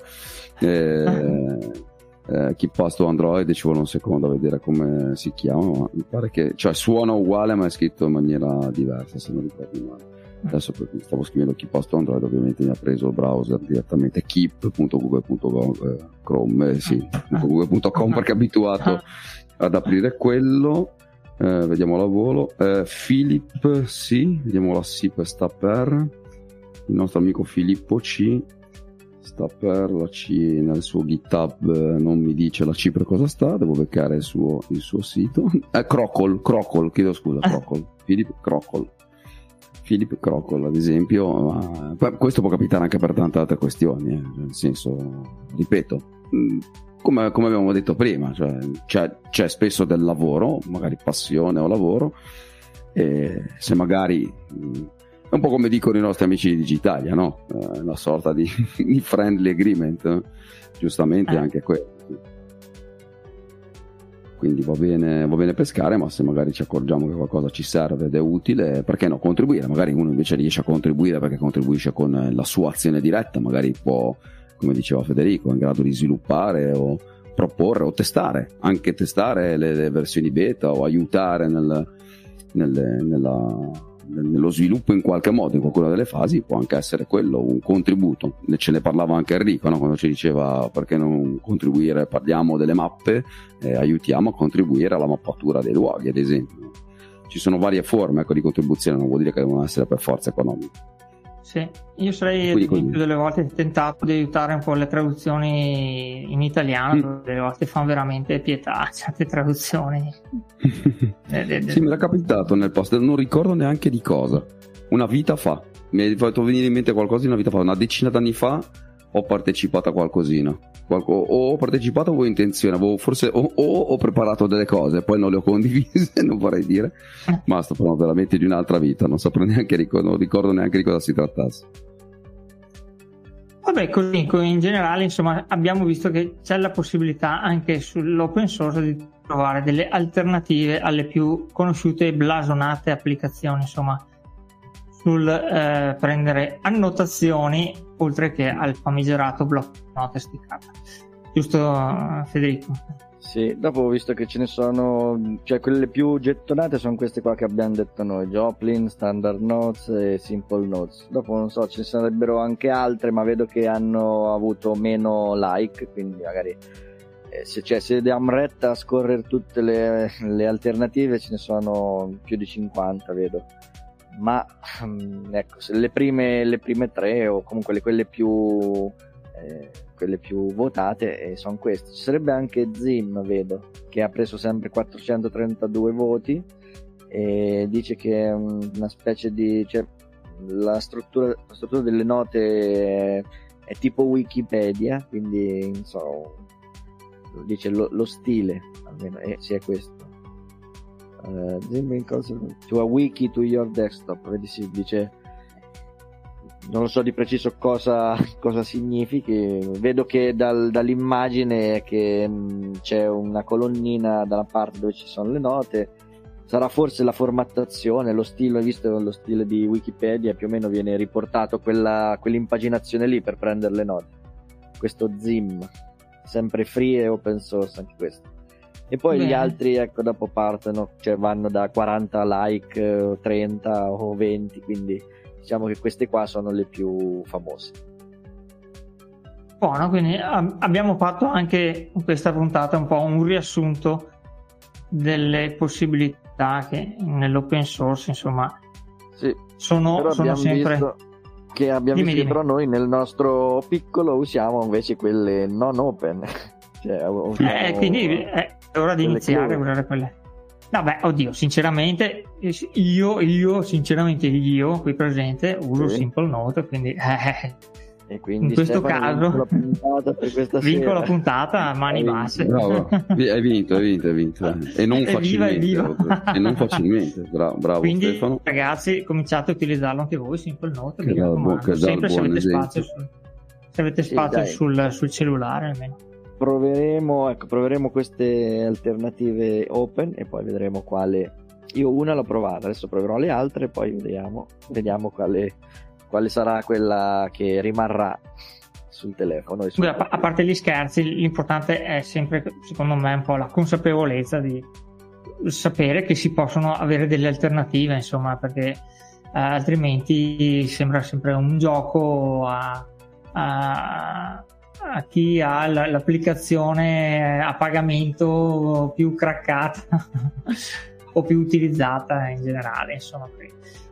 eh, <laughs> eh, chi posto Android ci vuole un secondo a vedere come si chiama. Ma mi pare che cioè, suona uguale, ma è scritto in maniera diversa. Se non ricordo male. Adesso stavo scrivendo chi posto Android, ovviamente mi ha preso il browser direttamente keep.google.com, eh, sì, google.com perché è abituato <laughs> ad aprire quello eh, vediamo la volo. Eh, Philip sì, vediamo la sì per sta per. Il nostro amico Filippo C sta per la C nel suo GitHub eh, non mi dice la C per cosa sta, devo beccare il suo, il suo sito. <laughs> Eh, Crocol, Crocol, chiedo scusa, Crocol. Philip Crocol. Philip Crocol, ad esempio, ma questo può capitare anche per tante altre questioni, eh. nel senso, ripeto, mm, come, come abbiamo detto prima, cioè, c'è, c'è, spesso del lavoro, magari passione o lavoro, e se magari è un po' come dicono i nostri amici di Digitalia, no? Eh, una sorta di, <laughs> di friendly agreement, no? giustamente eh. anche quello. Quindi va bene, va bene pescare, ma se magari ci accorgiamo che qualcosa ci serve ed è utile, perché no? Contribuire. Magari uno invece riesce a contribuire perché contribuisce con la sua azione diretta, magari può come diceva Federico, è in grado di sviluppare o proporre o testare, anche testare le, le versioni beta o aiutare nel, nel, nella, nello sviluppo in qualche modo, in qualcuna delle fasi, può anche essere quello un contributo. Ce ne parlava anche Enrico no? quando ci diceva perché non contribuire, parliamo delle mappe, eh, aiutiamo a contribuire alla mappatura dei luoghi, ad esempio. Ci sono varie forme ecco, di contribuzione, non vuol dire che devono essere per forza economiche. Sì, io sarei Quindi, più delle volte tentato di aiutare un po' le traduzioni in italiano, mm. delle volte fanno veramente pietà certe traduzioni. <laughs> de... Sì, mi era capitato nel post, non ricordo neanche di cosa. Una vita fa, mi è fatto venire in mente qualcosa di una vita fa, una decina d'anni fa ho partecipato a qualcosina o ho partecipato avevo intenzione, avevo forse o, o, ho preparato delle cose, poi non le ho condivise, <laughs> non vorrei dire, ma sto parlando veramente di un'altra vita, non saprò neanche non ricordo neanche di cosa si trattasse. Vabbè, così in generale, insomma, abbiamo visto che c'è la possibilità anche sull'open source di trovare delle alternative alle più conosciute e blasonate applicazioni, insomma, sul eh, prendere annotazioni oltre che al famigerato blocco nota sticata. Giusto Federico? Sì, dopo ho visto che ce ne sono, cioè quelle più gettonate sono queste qua che abbiamo detto noi, Joplin, Standard Notes e Simple Notes. Dopo non so, ce ne sarebbero anche altre, ma vedo che hanno avuto meno like, quindi magari eh, se, cioè, se diamo retta a scorrere tutte le, le alternative ce ne sono più di 50, vedo ma mm, ecco, le prime, le prime tre o comunque le, quelle più eh, quelle più votate eh, sono queste. Ci sarebbe anche Zim, vedo, che ha preso sempre 432 voti e dice che è una specie di... Cioè, la, struttura, la struttura delle note è, è, tipo Wikipedia, quindi so, dice lo, lo stile, almeno eh, è questo. Uh, to a wiki to your desktop, dice non so di preciso cosa, <laughs> cosa significhi. Vedo che dal, dall'immagine che mm, c'è una colonnina dalla parte dove ci sono le note. Sarà forse la formattazione, lo stile, visto lo stile di Wikipedia, più o meno viene riportato quella, quell'impaginazione lì per prendere le note. Questo Zim, sempre free e open source anche questo. E poi Bene. gli altri, ecco, dopo partono, cioè vanno da 40 like, 30 o 20, quindi diciamo che queste qua sono le più famose. Buono, quindi abbiamo fatto anche in questa puntata un po' un riassunto delle possibilità che nell'open source insomma sì, sono, sono sempre che abbiamo dimmi, visto però noi nel nostro piccolo usiamo invece quelle non open cioè, eh, quindi è ora di iniziare a usare quelle. Vabbè, oddio, sinceramente, io, io, sinceramente io, qui presente, uso sì. Simple Note, quindi... Eh, e quindi in questo caso vinco la puntata a <laughs> mani basse. Bravo. hai vinto hai vinto hai vinto e non facilmente e non facilmente. Bravo, bravo <laughs> quindi Stefano. ragazzi cominciate a utilizzarlo anche voi Simple Note mi raccomando. sempre se avete spazio, sul, se avete spazio sì, sul, sul cellulare almeno proveremo, ecco, proveremo queste alternative open e poi vedremo quale. Io una l'ho provata, adesso proverò le altre e poi vediamo, vediamo quale, quale sarà quella che rimarrà sul telefono. Sul a, a parte gli scherzi, l'importante è sempre, secondo me, un po' la consapevolezza di sapere che si possono avere delle alternative, insomma, perché eh, altrimenti sembra sempre un gioco a, a a chi ha l'applicazione a pagamento più craccata <laughs> o più utilizzata in generale insomma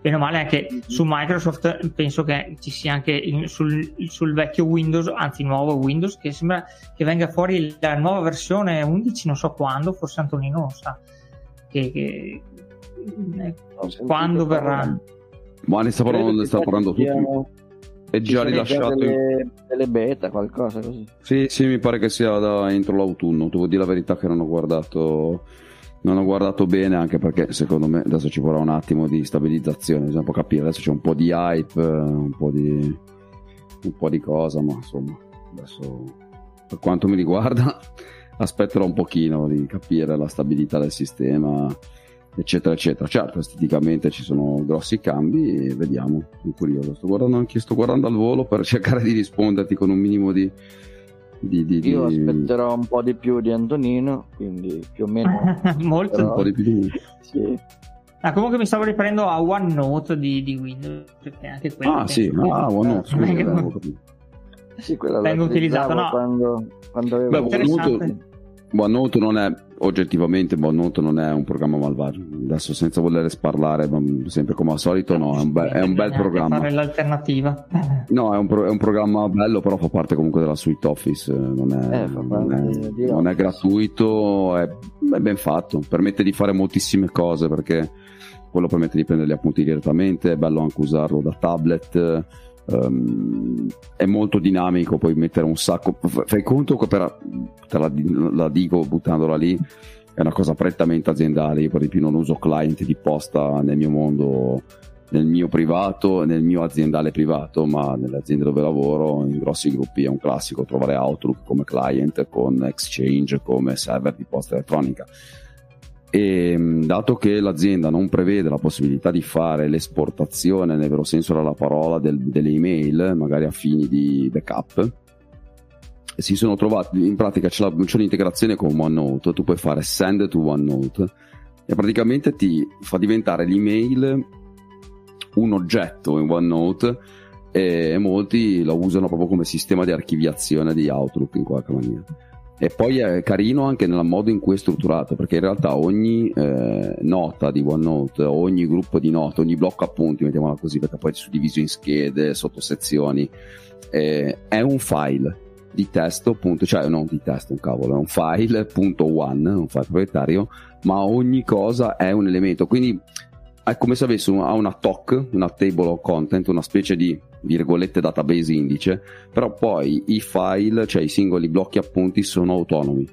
bene o male anche su Microsoft penso che ci sia anche in, sul, sul, vecchio Windows anzi nuovo Windows che sembra che venga fuori la nuova versione 11 non so quando forse Antonino lo sa che, che eh, quando verrà. Ma ne sta parlando, sta parlando tutti è già rilasciato delle, delle, beta qualcosa così. Sì sì mi pare che sia da entro l'autunno. Devo dire la verità che non ho guardato non ho guardato bene anche perché secondo me adesso ci vorrà un attimo di stabilizzazione. Bisogna un po' capire. Adesso c'è un po' di hype un po' di un po' di cosa ma insomma adesso per quanto mi riguarda <laughs> aspetterò un pochino di capire la stabilità del sistema eccetera eccetera. Certo esteticamente ci sono grossi cambi e vediamo. Sono curioso. Sto guardando anche sto guardando al volo per <laughs> cercare di risponderti con un minimo di, di, di io di... aspetterò un po' di più di Antonino quindi più o meno. <laughs> Molto. Un po' di più. Di sì. Ah, comunque mi stavo riprendendo a OneNote di, di Windows perché anche quello ah sì ah, OneNote scusa, sì, quella vengo utilizzato no. quando, quando avevo Beh, OneNote OneNote non è oggettivamente OneNote non è un programma malvagio adesso senza voler sparlare sempre come al solito no è un, be- è un bel programma. fare l'alternativa. No è un, pro- è un, programma bello però fa parte comunque della suite Office non è, eh, non è, non gratuito è, è, ben fatto permette di fare moltissime cose perché quello permette di prendere gli appunti direttamente è bello anche usarlo da tablet Um, è molto dinamico, puoi mettere un sacco. Fai conto che per, te la, la, dico buttandola lì, è una cosa prettamente aziendale. Io per di più non uso client di posta nel mio mondo, nel mio privato, nel mio aziendale privato, ma nelle aziende dove lavoro, in grossi gruppi è un classico trovare Outlook come client con Exchange come server di posta elettronica e dato che l'azienda non prevede la possibilità di fare l'esportazione nel vero senso della parola del, delle email, magari a fini di backup, si sono trovati in pratica c'è, la, c'è l'integrazione con OneNote, tu puoi fare send to OneNote e praticamente ti fa diventare l'email un oggetto in OneNote e molti lo usano proprio come sistema di archiviazione di Outlook in qualche maniera E poi è carino anche nel modo in cui è strutturato, perché in realtà ogni eh, nota di OneNote, ogni gruppo di note, ogni blocco appunti, mettiamola così, perché poi è suddiviso in schede, sottosezioni, eh, è un file di testo, appunto, cioè non di testo, un cavolo, è un file, punto one, un file proprietario, ma ogni cosa è un elemento. Quindi è come se avesse una, una TOC, una table of content, una specie di virgolette database indice, però poi i file, cioè i singoli blocchi appunti sono autonomi.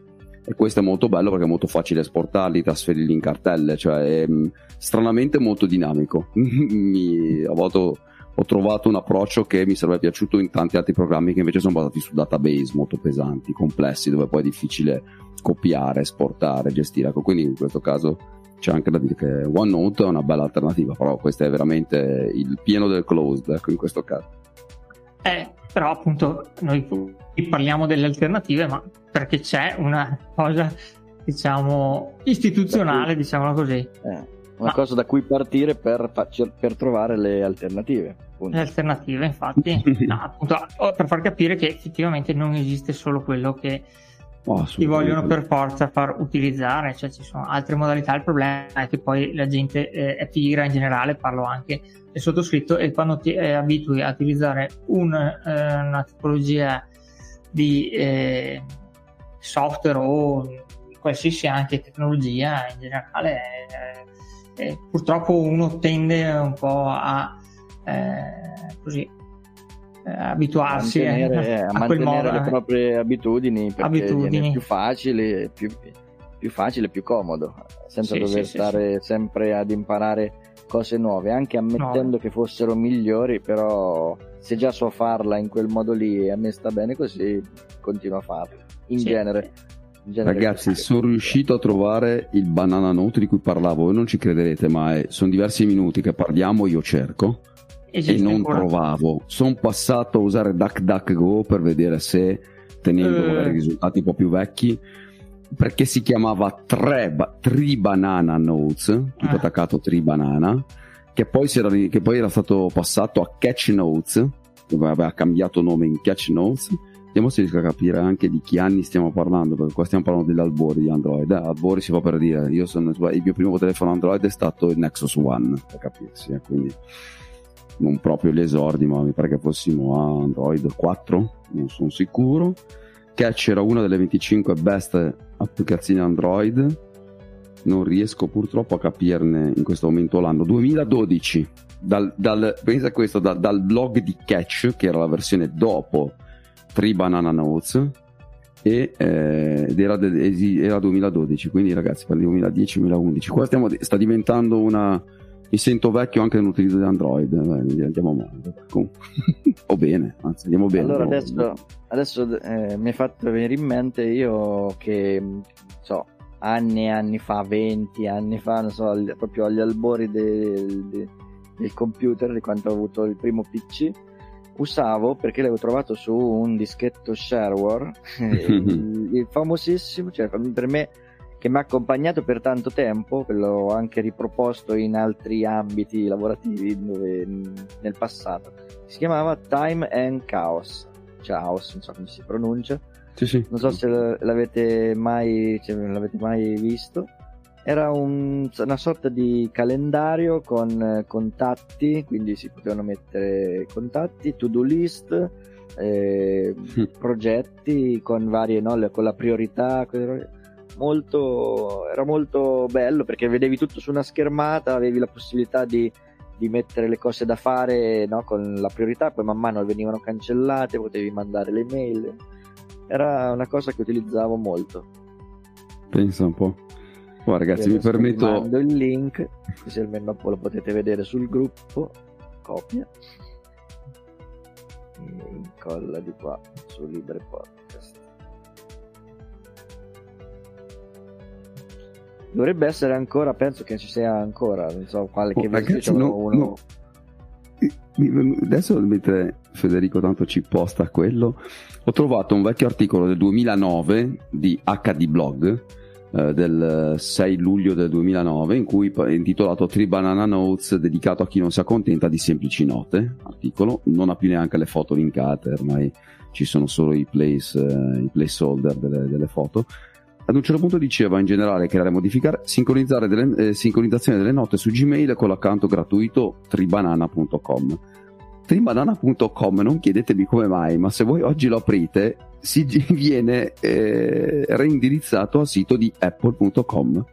E questo è molto bello perché è molto facile esportarli, trasferirli in cartelle, cioè è mm, stranamente molto dinamico. <laughs> Mi, a volte ho trovato un approccio che mi sarebbe piaciuto in tanti altri programmi che invece sono basati su database molto pesanti, complessi, dove poi è difficile copiare, esportare, gestire. Ecco, quindi in questo caso c'è anche da dire che OneNote è una bella alternativa, però questo è veramente il pieno del closed, ecco, in questo caso. Eh, però appunto noi parliamo delle alternative, ma perché c'è una cosa, diciamo, istituzionale, diciamo così. Eh, una ma... cosa da cui partire per, per trovare le alternative. Appunto. Le alternative, infatti, <laughs> no, appunto, per far capire che effettivamente non esiste solo quello che Oh, ti vogliono per forza far utilizzare, cioè ci sono altre modalità. Il problema è che poi la gente eh, è pigra in generale, parlo anche del sottoscritto, e quando ti eh, abitui a utilizzare un, eh, una tipologia di eh, software o qualsiasi anche tecnologia in generale, eh, eh, purtroppo uno tende un po' a così abituarsi mantenere, <laughs> eh, a, a mantenere modo, le proprie abitudini perché abitudini. è più facile, più, più facile, più comodo, senza sì, dover sì, stare sì, sempre ad imparare cose nuove, anche ammettendo no. che fossero migliori, però se già so farla in quel modo lì e a me sta bene così, continuo a farla. In genere. In genere Ragazzi, sono riuscito a trovare il banana note di cui parlavo. Voi non ci crederete, ma è, sono diversi minuti che parliamo. Io cerco e non ancora. trovavo. Sono passato a usare DuckDuckGo per vedere se, tenendo uh. risultati un po' più vecchi, perché si chiamava tre, Tree Banana Notes, tutto uh. attaccato Tree Banana, che poi, era, che poi, era, stato passato a Catch Notes, aveva cambiato nome in Catch Notes. Vediamo se riesco a capire anche di che anni stiamo parlando, perché qua stiamo parlando degli albori di Android. Eh, albori si fa per dire, io sono, il mio primo telefono Android è stato il Nexus One, per capirsi, eh, quindi non proprio gli esordi, ma mi pare che fossimo a Android 4, non sono sicuro. Catch era una delle 25 best applicazioni Android. Non riesco purtroppo a capirne in questo momento l'anno. 2012. Dal, dal, pensa a questo, da, dal blog di Catch, che era la versione dopo 3 Banana Notes, e, eh, ed era, era, 2012. Quindi, ragazzi, per il 2010-2011. Qua stiamo, sta diventando una mi sento vecchio anche nell'utilizzo di Android. Beh, andiamo male. <laughs> o bene, anzi, andiamo bene. Allora, adesso, adesso eh, mi è fatto venire in mente io che so, anni e anni fa, 20 anni fa, non so, proprio agli albori del, del, del computer, di quando ho avuto il primo PC usavo perché l'avevo trovato su un dischetto shareware <laughs> il famosissimo cioè per me che mi ha accompagnato per tanto tempo, che l'ho anche riproposto in altri ambiti lavorativi dove, nel passato. Si chiamava Time and Chaos, Chaos, non so come si pronuncia. Sì, sì. Non so se l'avete mai, cioè, l'avete mai visto. Era un, una sorta di calendario con contatti, quindi si potevano mettere contatti, to-do list, eh, mm. progetti con varie, no, con la priorità molto, era molto bello perché vedevi tutto su una schermata, avevi la possibilità di, di mettere le cose da fare no, con la priorità, poi man mano venivano cancellate, potevi mandare le mail. Era una cosa che utilizzavo molto. Pensa un po'. Oh, ragazzi, mi permetto. Vi mando il link, così almeno dopo lo potete vedere sul gruppo. Copia. E incolla di qua su LibrePod. Dovrebbe essere ancora, penso che ci sia ancora, non so quale oh, che ragazzi, no, uno... no. Adesso mentre Federico tanto ci posta quello, ho trovato un vecchio articolo del 2009 di HD Blog eh, del 6 luglio del 2009 in cui è intitolato Three Banana Notes dedicato a chi non si accontenta di semplici note articolo. Non ha più neanche le foto linkate ormai ci sono solo i place, eh, i placeholder delle, delle, foto ad un certo punto diceva in generale creare e modificare sincronizzare delle, eh, sincronizzazione delle note su Gmail con l'account gratuito tribanana.com tribanana.com non chiedetemi come mai ma se voi oggi lo aprite si <laughs> viene eh, reindirizzato al sito di apple.com.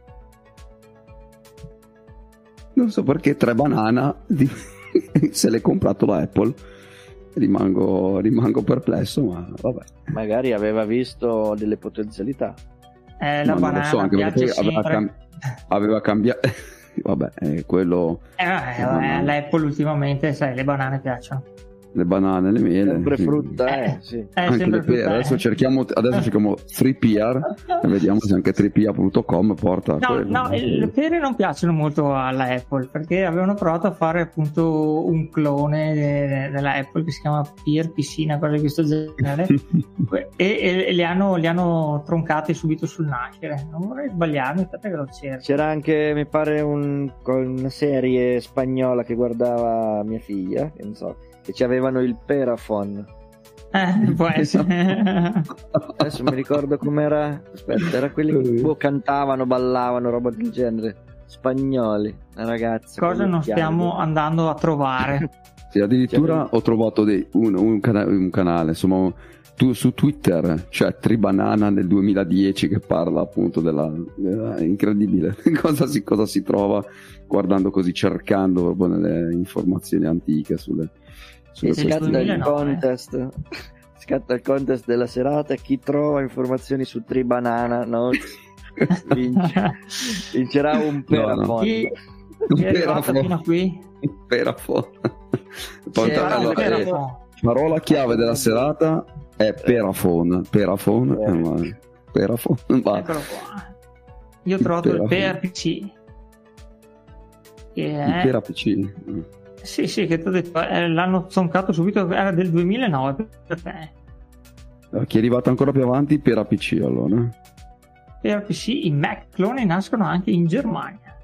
Non so perché tre banana di... <laughs> se l'è comprato la Apple. Rimango, rimango perplesso, ma vabbè. Magari aveva visto delle potenzialità. Eh, la no, banana so, anche perché aveva, cam- aveva cambiato. <laughs> vabbè, eh, quello. Eh, eh, l'Apple ultimamente, sai, le banane piacciono le banane, le mele. Sempre frutta, eh, eh sì. Eh, anche le pere. Adesso cerchiamo, adesso cerchiamo 3PR e vediamo se anche 3PR.com porta. No, no, le pere non piacciono molto alla Apple perché avevano provato a fare appunto un clone de- della Apple che si chiama Peer Piscina, cosa di questo genere, <laughs> e, e li, hanno, li, hanno, troncati subito sul nascere. Non vorrei sbagliarmi, aspetta che lo cerco. C'era anche, mi pare, un, una serie spagnola che guardava mia figlia, che non so che ci avevano il Perafon. Eh, <laughs> può essere. Adesso mi ricordo com'era. Aspetta, era quelli che boh, cantavano, ballavano, roba del genere. Spagnoli, ragazzi. Cosa non stiamo andando a trovare? Sì, addirittura ho trovato dei, un, un, cana- un, canale, insomma, tu, su Twitter c'è Tribanana nel 2010 che parla appunto della, della incredibile <laughs> cosa si, cosa si trova guardando così, cercando proprio nelle informazioni antiche sulle, sulle scatta il contest. scatta il contest della serata chi trova informazioni su Tribanana no? <laughs> Vince. vincerà un perafon no, no. chi, chi è arrivato fino a qui perafon Poi, allora, perafon. parola. chiave della serata è perafon. Perafon eh, perafon va. eccolo qua. Io ho trovato il PRPC che è... il PRPC sì, sì, che ti ho detto, eh, l'hanno zoncato subito, era del 2009 per te. Chi è arrivato ancora più avanti per APC allora? Per APC i Mac cloni nascono anche in Germania.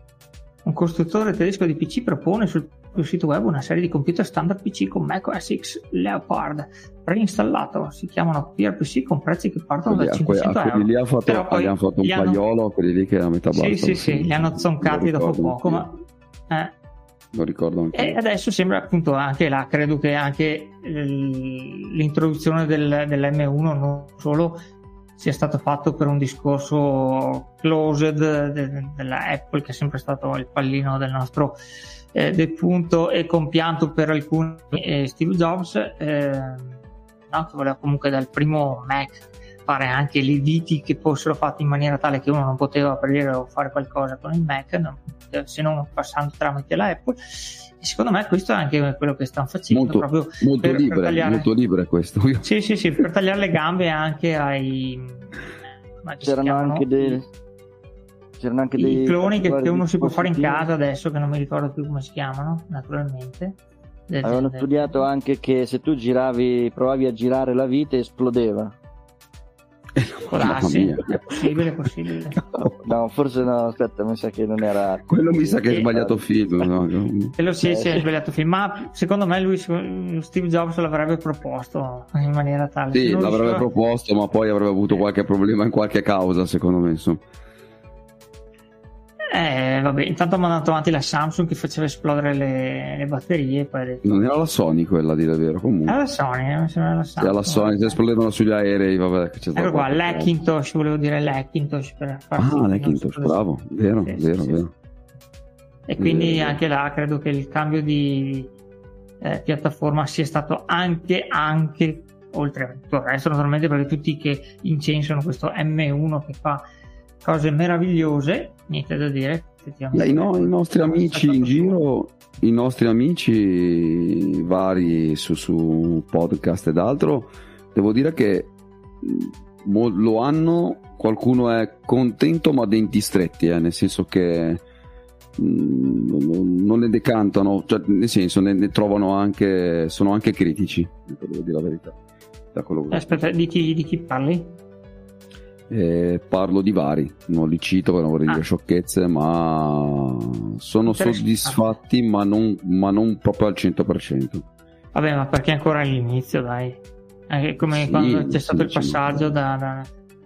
Un costruttore tedesco di PC propone sul, sul sito web una serie di computer standard PC con Mac OS X Leopard preinstallato. Si chiamano PRPC con prezzi che partono quelli, da 500 que- euro. Lì ha fatto, abbiamo fatto un hanno... paiolo, quelli lì che a metà basso. Sì, sì, sì, li hanno zoncati dopo poco, ma... Eh, lo ricordo anche. E adesso sembra appunto anche là, credo che anche l'introduzione del, dell'M1 non solo sia stato fatto per un discorso closed de, de, della Apple che è sempre stato il pallino del nostro eh, defunto e compianto per alcuni eh, Steve Jobs eh, no, che voleva comunque dal primo Mac fare anche le viti che fossero fatte in maniera tale che uno non poteva aprire o fare qualcosa con il Mac non, se non passando tramite la Apple. E secondo me questo è anche quello che stanno facendo molto, proprio molto per, libere, per tagliare, molto libere questo. <laughs> Sì sì sì per tagliare le gambe anche ai c'erano anche dei c'erano anche dei cloni che, che, uno si può fare in casa adesso che non mi ricordo più come si chiamano naturalmente. Avevano studiato anche che se tu giravi provavi a girare la vite esplodeva Ah, sì, è possibile, è possibile. <laughs> No, forse no, aspetta, mi sa che non era... Quello mi sa che hai sbagliato film. No? Quello sì, eh, sì, hai sbagliato film, ma secondo me lui, Steve Jobs l'avrebbe proposto in maniera tale. Sì, l'avrebbe riusciva... proposto, ma poi avrebbe avuto qualche problema in qualche causa, secondo me. Insomma. Eh, vabbè, intanto ha mandato avanti la Samsung che faceva esplodere le, le batterie. Poi. Non era la Sony quella, a dire vero. Comunque. Era la Sony, eh, mi sembra la Samsung. Era la Sony, se esplodevano sugli aerei. Vabbè, c'è ecco qua, l'Hackintosh, volevo dire l'Hackintosh. Per ah, l'Hackintosh, bravo, vero, sì, vero, sì, vero. E quindi vero. anche là credo che il cambio di eh, piattaforma sia stato anche, anche oltre a tutto il resto, naturalmente, perché tutti che incensano questo M1 che fa cose meravigliose, niente da dire. Beh, i, no, I nostri amici in giro, i nostri amici vari su, su podcast ed altro, devo dire che mo, lo hanno, qualcuno è contento ma denti stretti, eh, nel senso che non ne decantano, cioè, nel senso ne, ne, trovano anche, sono anche critici, devo dire la verità. Aspetta, di chi, di chi parli? Eh, parlo di vari, non li cito per non vorrei dire ah. sciocchezze, ma sono soddisfatti, ma non, ma non, proprio al 100%. Vabbè, ma perché ancora all'inizio, dai. Anche come sì, quando c'è stato il passaggio da, da,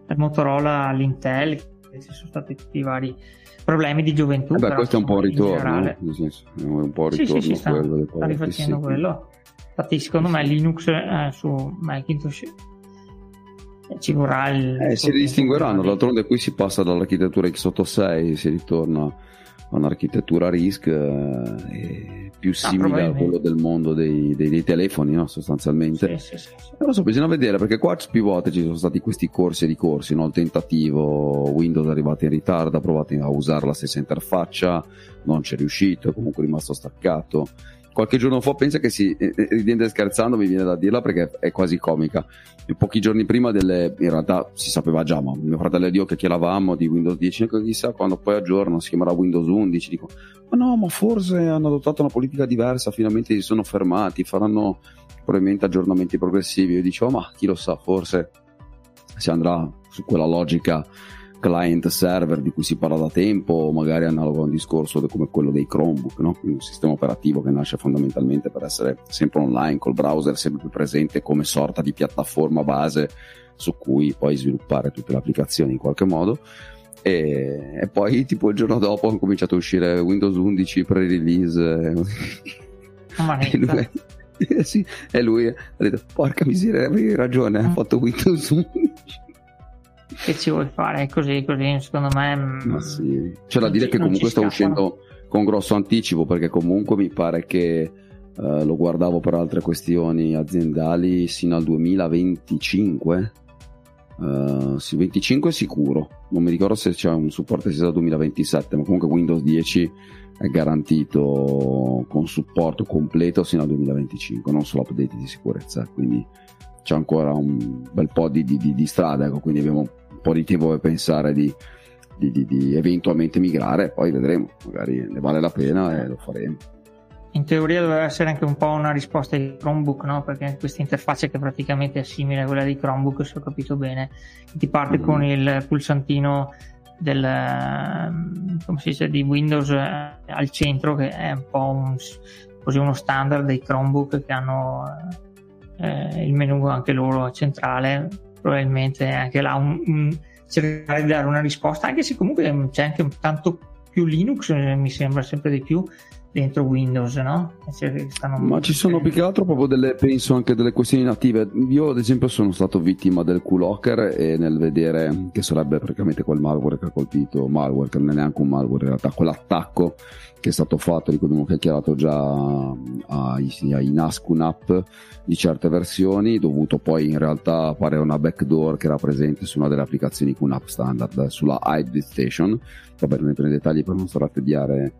dal Motorola all'Intel, ci sono stati tutti i vari problemi di gioventù. Beh, questo è un po' un ritorno, eh? nel senso, è un po' un ritorno sì, sì, sta, quello. Sta rifacendo sì. quello. Infatti, secondo me Linux eh, su Macintosh ci vorrà il... Eh, si distingueranno, d'altronde qui si passa dall'architettura x86, si ritorna a un'architettura RISC eh, più ah, simile ah, a quello del mondo dei, dei, dei telefoni, no? sostanzialmente. Sì, sì, sì, non lo so, bisogna vedere perché qua più volte ci sono stati questi corsi di corsi, no? il tentativo Windows è arrivato in ritardo, ha provato a usare la stessa interfaccia, non c'è riuscito, è comunque rimasto staccato qualche giorno fa pensa che si ridendo e scherzando mi viene da dirla perché è quasi comica. E pochi giorni prima delle in realtà si sapeva già ma mio fratello e io che chiedevamo di Windows 10 chissà quando poi aggiornano si chiamerà Windows 11 dico ma no ma forse hanno adottato una politica diversa finalmente si sono fermati faranno probabilmente aggiornamenti progressivi. Io dicevo ma chi lo sa forse si andrà su quella logica client server di cui si parla da tempo, magari analogo a un discorso come quello dei Chromebook, no? un sistema operativo che nasce fondamentalmente per essere sempre online, col browser sempre più presente come sorta di piattaforma base su cui poi sviluppare tutte le applicazioni in qualche modo. E, e poi tipo il giorno dopo ha cominciato a uscire Windows 11 pre-release. <laughs> e lui, eh, <laughs> sì, e lui ha detto porca miseria avevi ragione, ha mm. fatto Windows 11 che ci vuoi fare? Così così secondo me mm, ma sì. c'è da dire che comunque sta uscendo con grosso anticipo perché comunque mi pare che uh, lo guardavo per altre questioni aziendali sino al 2025 uh, sì, 25 sicuro. Non mi ricordo se c'è un supporto sia dal 2027 ma comunque Windows 10 è garantito con supporto completo sino al 2025 non solo update di sicurezza quindi c'è ancora un bel po' di, di, di, di strada ecco, quindi abbiamo un po' di tempo per pensare di, di, di, di eventualmente migrare, poi vedremo, magari ne vale la pena e lo faremo. In teoria doveva essere anche un po' una risposta di Chromebook, no? Perché questa interfaccia che praticamente è simile a quella di Chromebook, se ho capito bene, ti parte mm-hmm. con il pulsantino del, come si dice, di Windows eh, al centro, che è un po' un, così uno standard dei Chromebook che hanno eh, il menu anche loro centrale, probabilmente anche là un, un, cercare di dare una risposta, anche se comunque c'è anche tanto più Linux, eh, mi sembra sempre di più dentro Windows, no? Ma ci sono più che altro proprio delle, penso anche delle questioni native. Io ad esempio sono stato vittima del Q-Locker e nel vedere che sarebbe praticamente quel malware che ha colpito, malware che non è neanche un malware in realtà, quell'attacco che è stato fatto, di cui abbiamo chiacchierato già ai, ai NASCUN app di certe versioni, dovuto poi in realtà fare una backdoor che era presente su una delle applicazioni QNAP standard sulla Hybrid Station. Vabbè, non entro nei dettagli per non stare a tediare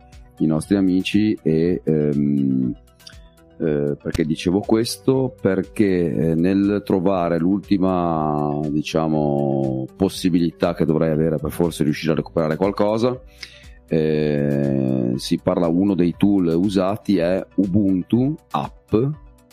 i nostri amici e ehm, eh, perché dicevo questo perché eh, nel trovare l'ultima diciamo possibilità che dovrei avere per forse riuscire a recuperare qualcosa eh, si parla uno dei tool usati è Ubuntu app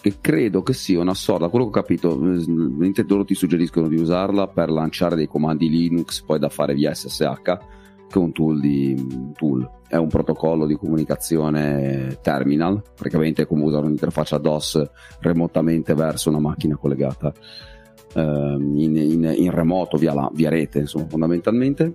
che credo che sia una sorta, quello che ho capito, loro ti suggeriscono di usarla per lanciare dei comandi Linux poi da fare via SSH che un tool di tool è un protocollo di comunicazione terminal praticamente è come usare un'interfaccia DOS remotamente verso una macchina collegata eh, in, in, in, remoto via, la, via rete insomma fondamentalmente.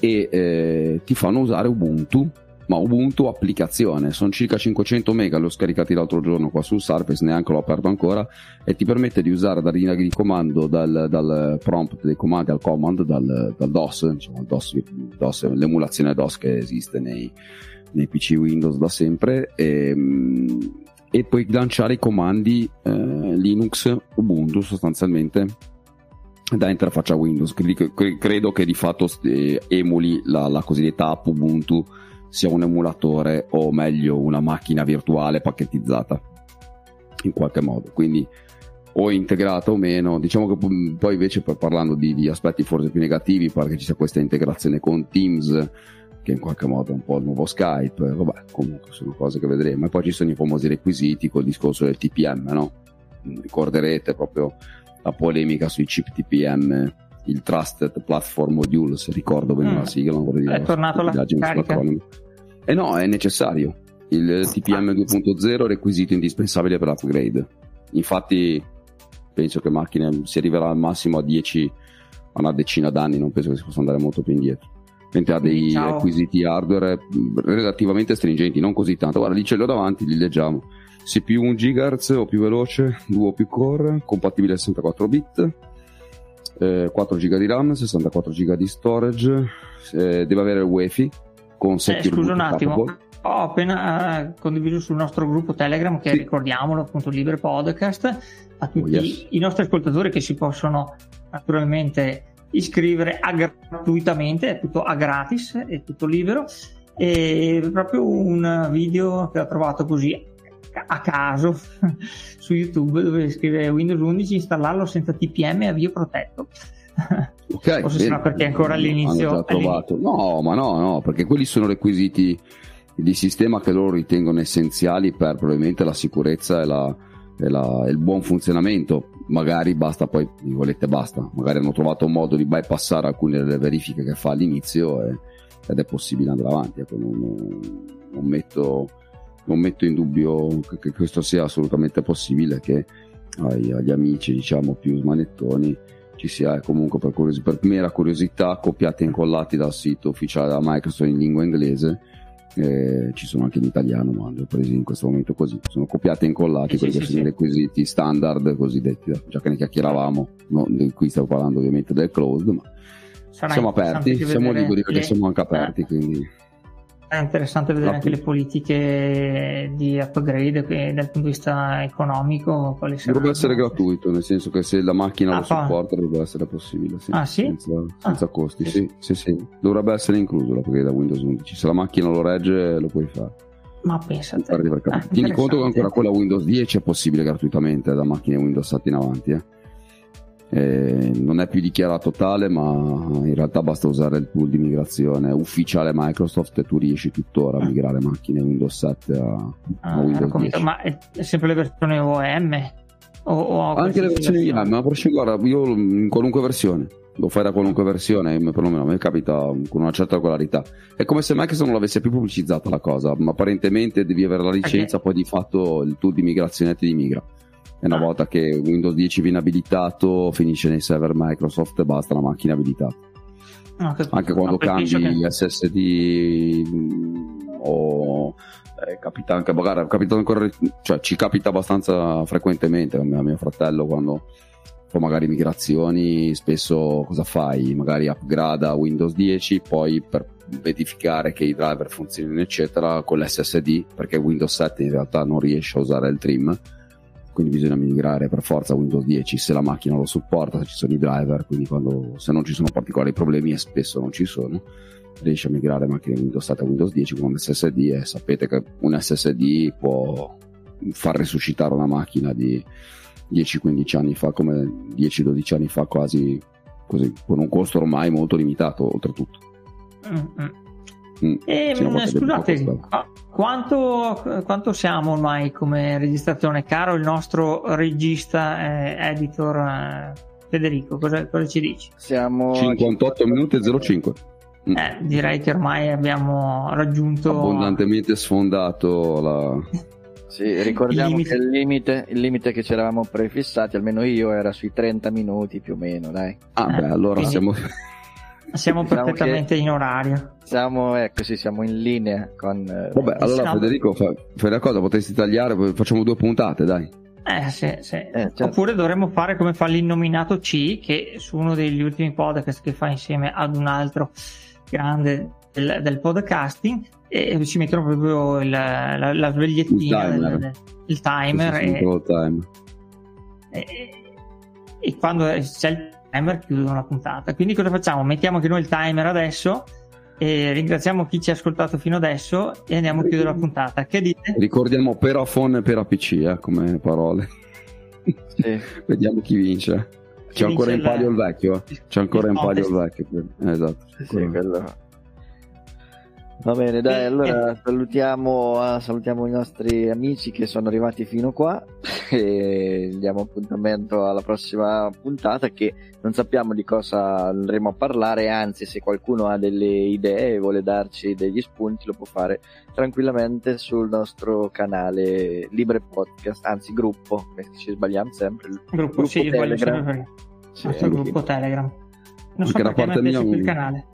E eh, ti fanno usare Ubuntu ma Ubuntu applicazione, sono circa 500 mega, l'ho scaricati l'altro giorno qua su Surface, neanche l'ho aperto ancora, e ti permette di usare da linea di comando dal, dal, prompt dei comandi al command, dal, dal DOS, diciamo, DOS, DOS, l'emulazione DOS che esiste nei, nei PC Windows da sempre, e, e puoi lanciare i comandi eh, Linux, Ubuntu sostanzialmente da interfaccia Windows. Credo che di fatto eh, emuli la, la cosiddetta app Ubuntu sia un emulatore o meglio una macchina virtuale pacchettizzata in qualche modo. Quindi o integrata o meno, diciamo che poi invece parlando di, di, aspetti forse più negativi, pare che ci sia questa integrazione con Teams che in qualche modo è un po' il nuovo Skype, vabbè comunque sono cose che vedremo e poi ci sono i famosi requisiti col discorso del TPM, no? Ricorderete proprio la polemica sui chip TPM il Trusted Platform Module, se ricordo bene mm. la sigla, non vorrei dire. È tornato la carica. E eh no, è necessario. Il TPM 2.0 è requisito indispensabile per l'upgrade. Infatti, penso che macchine si arriverà al massimo a 10 a una decina d'anni, non penso che si possa andare molto più indietro. Mentre ha dei Ciao. requisiti hardware relativamente stringenti, non così tanto. Guarda, lì ce l'ho davanti, li leggiamo. CPU 1 GHz o più veloce, duo più core, compatibile 64 bit, eh, 4 GB di RAM, 64 GB di storage, eh, deve avere il WiFi con 7 eh, Scusa un attimo, capable. ho appena eh, condiviso sul nostro gruppo Telegram che sì. ricordiamolo appunto Libre Podcast a tutti oh, yes. i nostri ascoltatori che si possono naturalmente iscrivere a gratuitamente, è tutto a gratis, è tutto libero e proprio un video che ho trovato così a caso <laughs> su YouTube dove scrive Windows 11 installarlo senza TPM e avvio protetto. <laughs> Ok, forse sarà perché ancora all'inizio, all'inizio. No, ma no, no, perché quelli sono requisiti di sistema che loro ritengono essenziali per probabilmente la sicurezza e, la, e, la, e il buon funzionamento. Magari basta poi, virgolette, basta. Magari hanno trovato un modo di bypassare alcune delle verifiche che fa all'inizio e, ed è possibile andare avanti. Ecco, non, non metto non metto in dubbio che, questo sia assolutamente possibile, che ai, agli amici diciamo più smanettoni ci sia comunque per, curios- per mera curiosità copiati e incollati dal sito ufficiale della Microsoft in lingua inglese eh, ci sono anche in italiano ma li ho presi in questo momento così. Sono copiati e incollati sì, quelli sì, che sì, sono i requisiti standard cosiddetti già che ne chiacchieravamo no, qui stavo parlando ovviamente del cloud ma Sarà siamo aperti siamo liberi perché siamo anche aperti quindi è interessante vedere anche le politiche di upgrade dal punto di vista economico. Dovrebbe essere gratuito, nel senso che se la macchina ah, lo supporta dovrebbe essere possibile. Sì, ah, sì? Senza, senza ah, costi. Sì. Sì, sì, Dovrebbe essere incluso l'upgrade da Windows 11. Se la macchina lo regge lo puoi fare. Ma pensate. Ah, Tieni conto che ancora quella Windows 10 è possibile gratuitamente da macchine Windows 7 in avanti. Eh. Eh, non è più dichiarato tale, ma in realtà basta usare il tool di migrazione ufficiale Microsoft e tu riesci tuttora a migrare macchine Windows 7 a, ah, a Windows 10. Ma è sempre le versioni OEM? O, o Anche le versioni IAM, ma guarda, io in qualunque versione lo fai da qualunque versione, perlomeno a me capita con una certa regolarità. È come se Microsoft non l'avesse più pubblicizzata la cosa, ma apparentemente devi avere la licenza, okay. poi di fatto il tool di migrazione ti migra e una ah. volta che Windows 10 viene abilitato finisce nei server Microsoft e basta la macchina abilitata. Ah, anche quando cambi che... SSD mm, o eh, capita anche magari capita ancora, cioè, ci capita abbastanza frequentemente a mio fratello quando fa magari migrazioni spesso cosa fai? Magari upgrada Windows 10 poi per verificare che i driver funzionino eccetera con l'SSD perché Windows 7 in realtà non riesce a usare il trim quindi bisogna migrare per forza a Windows 10 se la macchina lo supporta, se ci sono i driver, quindi quando, se non ci sono particolari problemi e spesso non ci sono, riesce a migrare macchine Windows 7 a Windows 10 con un SSD e sapete che un SSD può far resuscitare una macchina di 10-15 anni fa come 10-12 anni fa quasi così, con un costo ormai molto limitato oltretutto. Mm-hmm. Mm, e, mm, scusate, quanto, quanto, siamo ormai come registrazione? Caro il nostro regista eh, editor eh, Federico, cosa, cosa, ci dici? Siamo 58 minuti e 05. Mm. Eh, direi che ormai abbiamo raggiunto abbondantemente sfondato la... <laughs> Sì, ricordiamo il che il limite, il limite, che ci eravamo prefissati, almeno io, era sui 30 minuti più o meno, dai. Ah, beh, allora quindi... siamo <laughs> siamo diciamo perfettamente in orario. Siamo, ecco, sì, siamo in linea con... Eh, Vabbè, allora no. Federico, fai, fai la cosa, potresti tagliare, facciamo due puntate, dai. Eh, sì, sì. Eh, certo. Oppure dovremmo fare come fa l'innominato C, che su uno degli ultimi podcast che fa insieme ad un altro grande del, del podcasting, e ci mettono proprio il, la, la, svegliettina, il timer, del, il timer, e, time. e, e, quando c'è il timer chiudono la puntata. Quindi cosa facciamo? Mettiamo anche noi il timer adesso e ringraziamo chi ci ha ascoltato fino adesso e andiamo a chiudere la puntata. Che dite? Ricordiamo per iPhone e per PC eh, come parole. Sì. <laughs> Vediamo chi vince. C'è ancora in palio il vecchio. C'è ancora in palio il vecchio. Eh, esatto. Sì, quello... Va bene, dai, allora salutiamo, salutiamo, i nostri amici che sono arrivati fino qua <laughs> e diamo appuntamento alla prossima puntata che non sappiamo di cosa andremo a parlare, anzi se qualcuno ha delle idee e vuole darci degli spunti lo può fare tranquillamente sul nostro canale Libre Podcast, anzi gruppo, ci sbagliamo sempre. Gruppo, gruppo sì, Telegram. Sì, nostro gruppo Telegram. Non so perché, a me piace più il canale.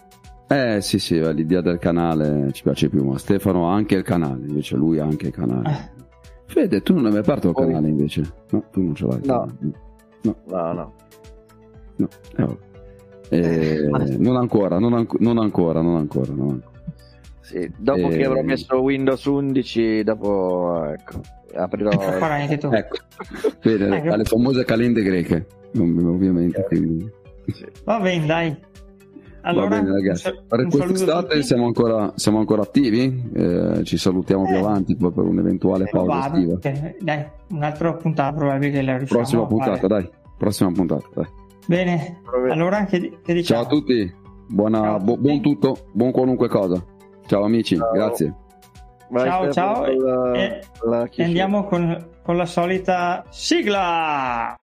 Eh sì sì, l'idea del canale ci piace più, ma Stefano ha anche il canale, invece lui ha anche il canale. Eh. Fede, tu non hai mai aperto il canale invece? No, tu non ce l'hai. No, no, no. no. no. Eh, eh, non ancora, non, an- non, ancora, non ancora, non ancora. Sì, dopo che avrò messo Windows 11, dopo ecco, aprirò. ecco, Fede, ecco. alle famose calende greche, ovviamente. Sì. Va bene, dai. Allora, Va bene, ragazzi. Per quest'estate siamo ancora, siamo ancora attivi. Eh, ci salutiamo eh, più avanti poi per un'eventuale pausa estiva. Dai, un'altra puntata probabile la riusciamo Prossima puntata, dai. Prossima puntata, dai. Bene, allora che, che diciamo? Ciao a tutti. Buona, ciao bu- buon tutto, buon qualunque cosa. Ciao amici, ciao. grazie. Vai ciao, ciao. La, e, la e andiamo con, con la solita sigla.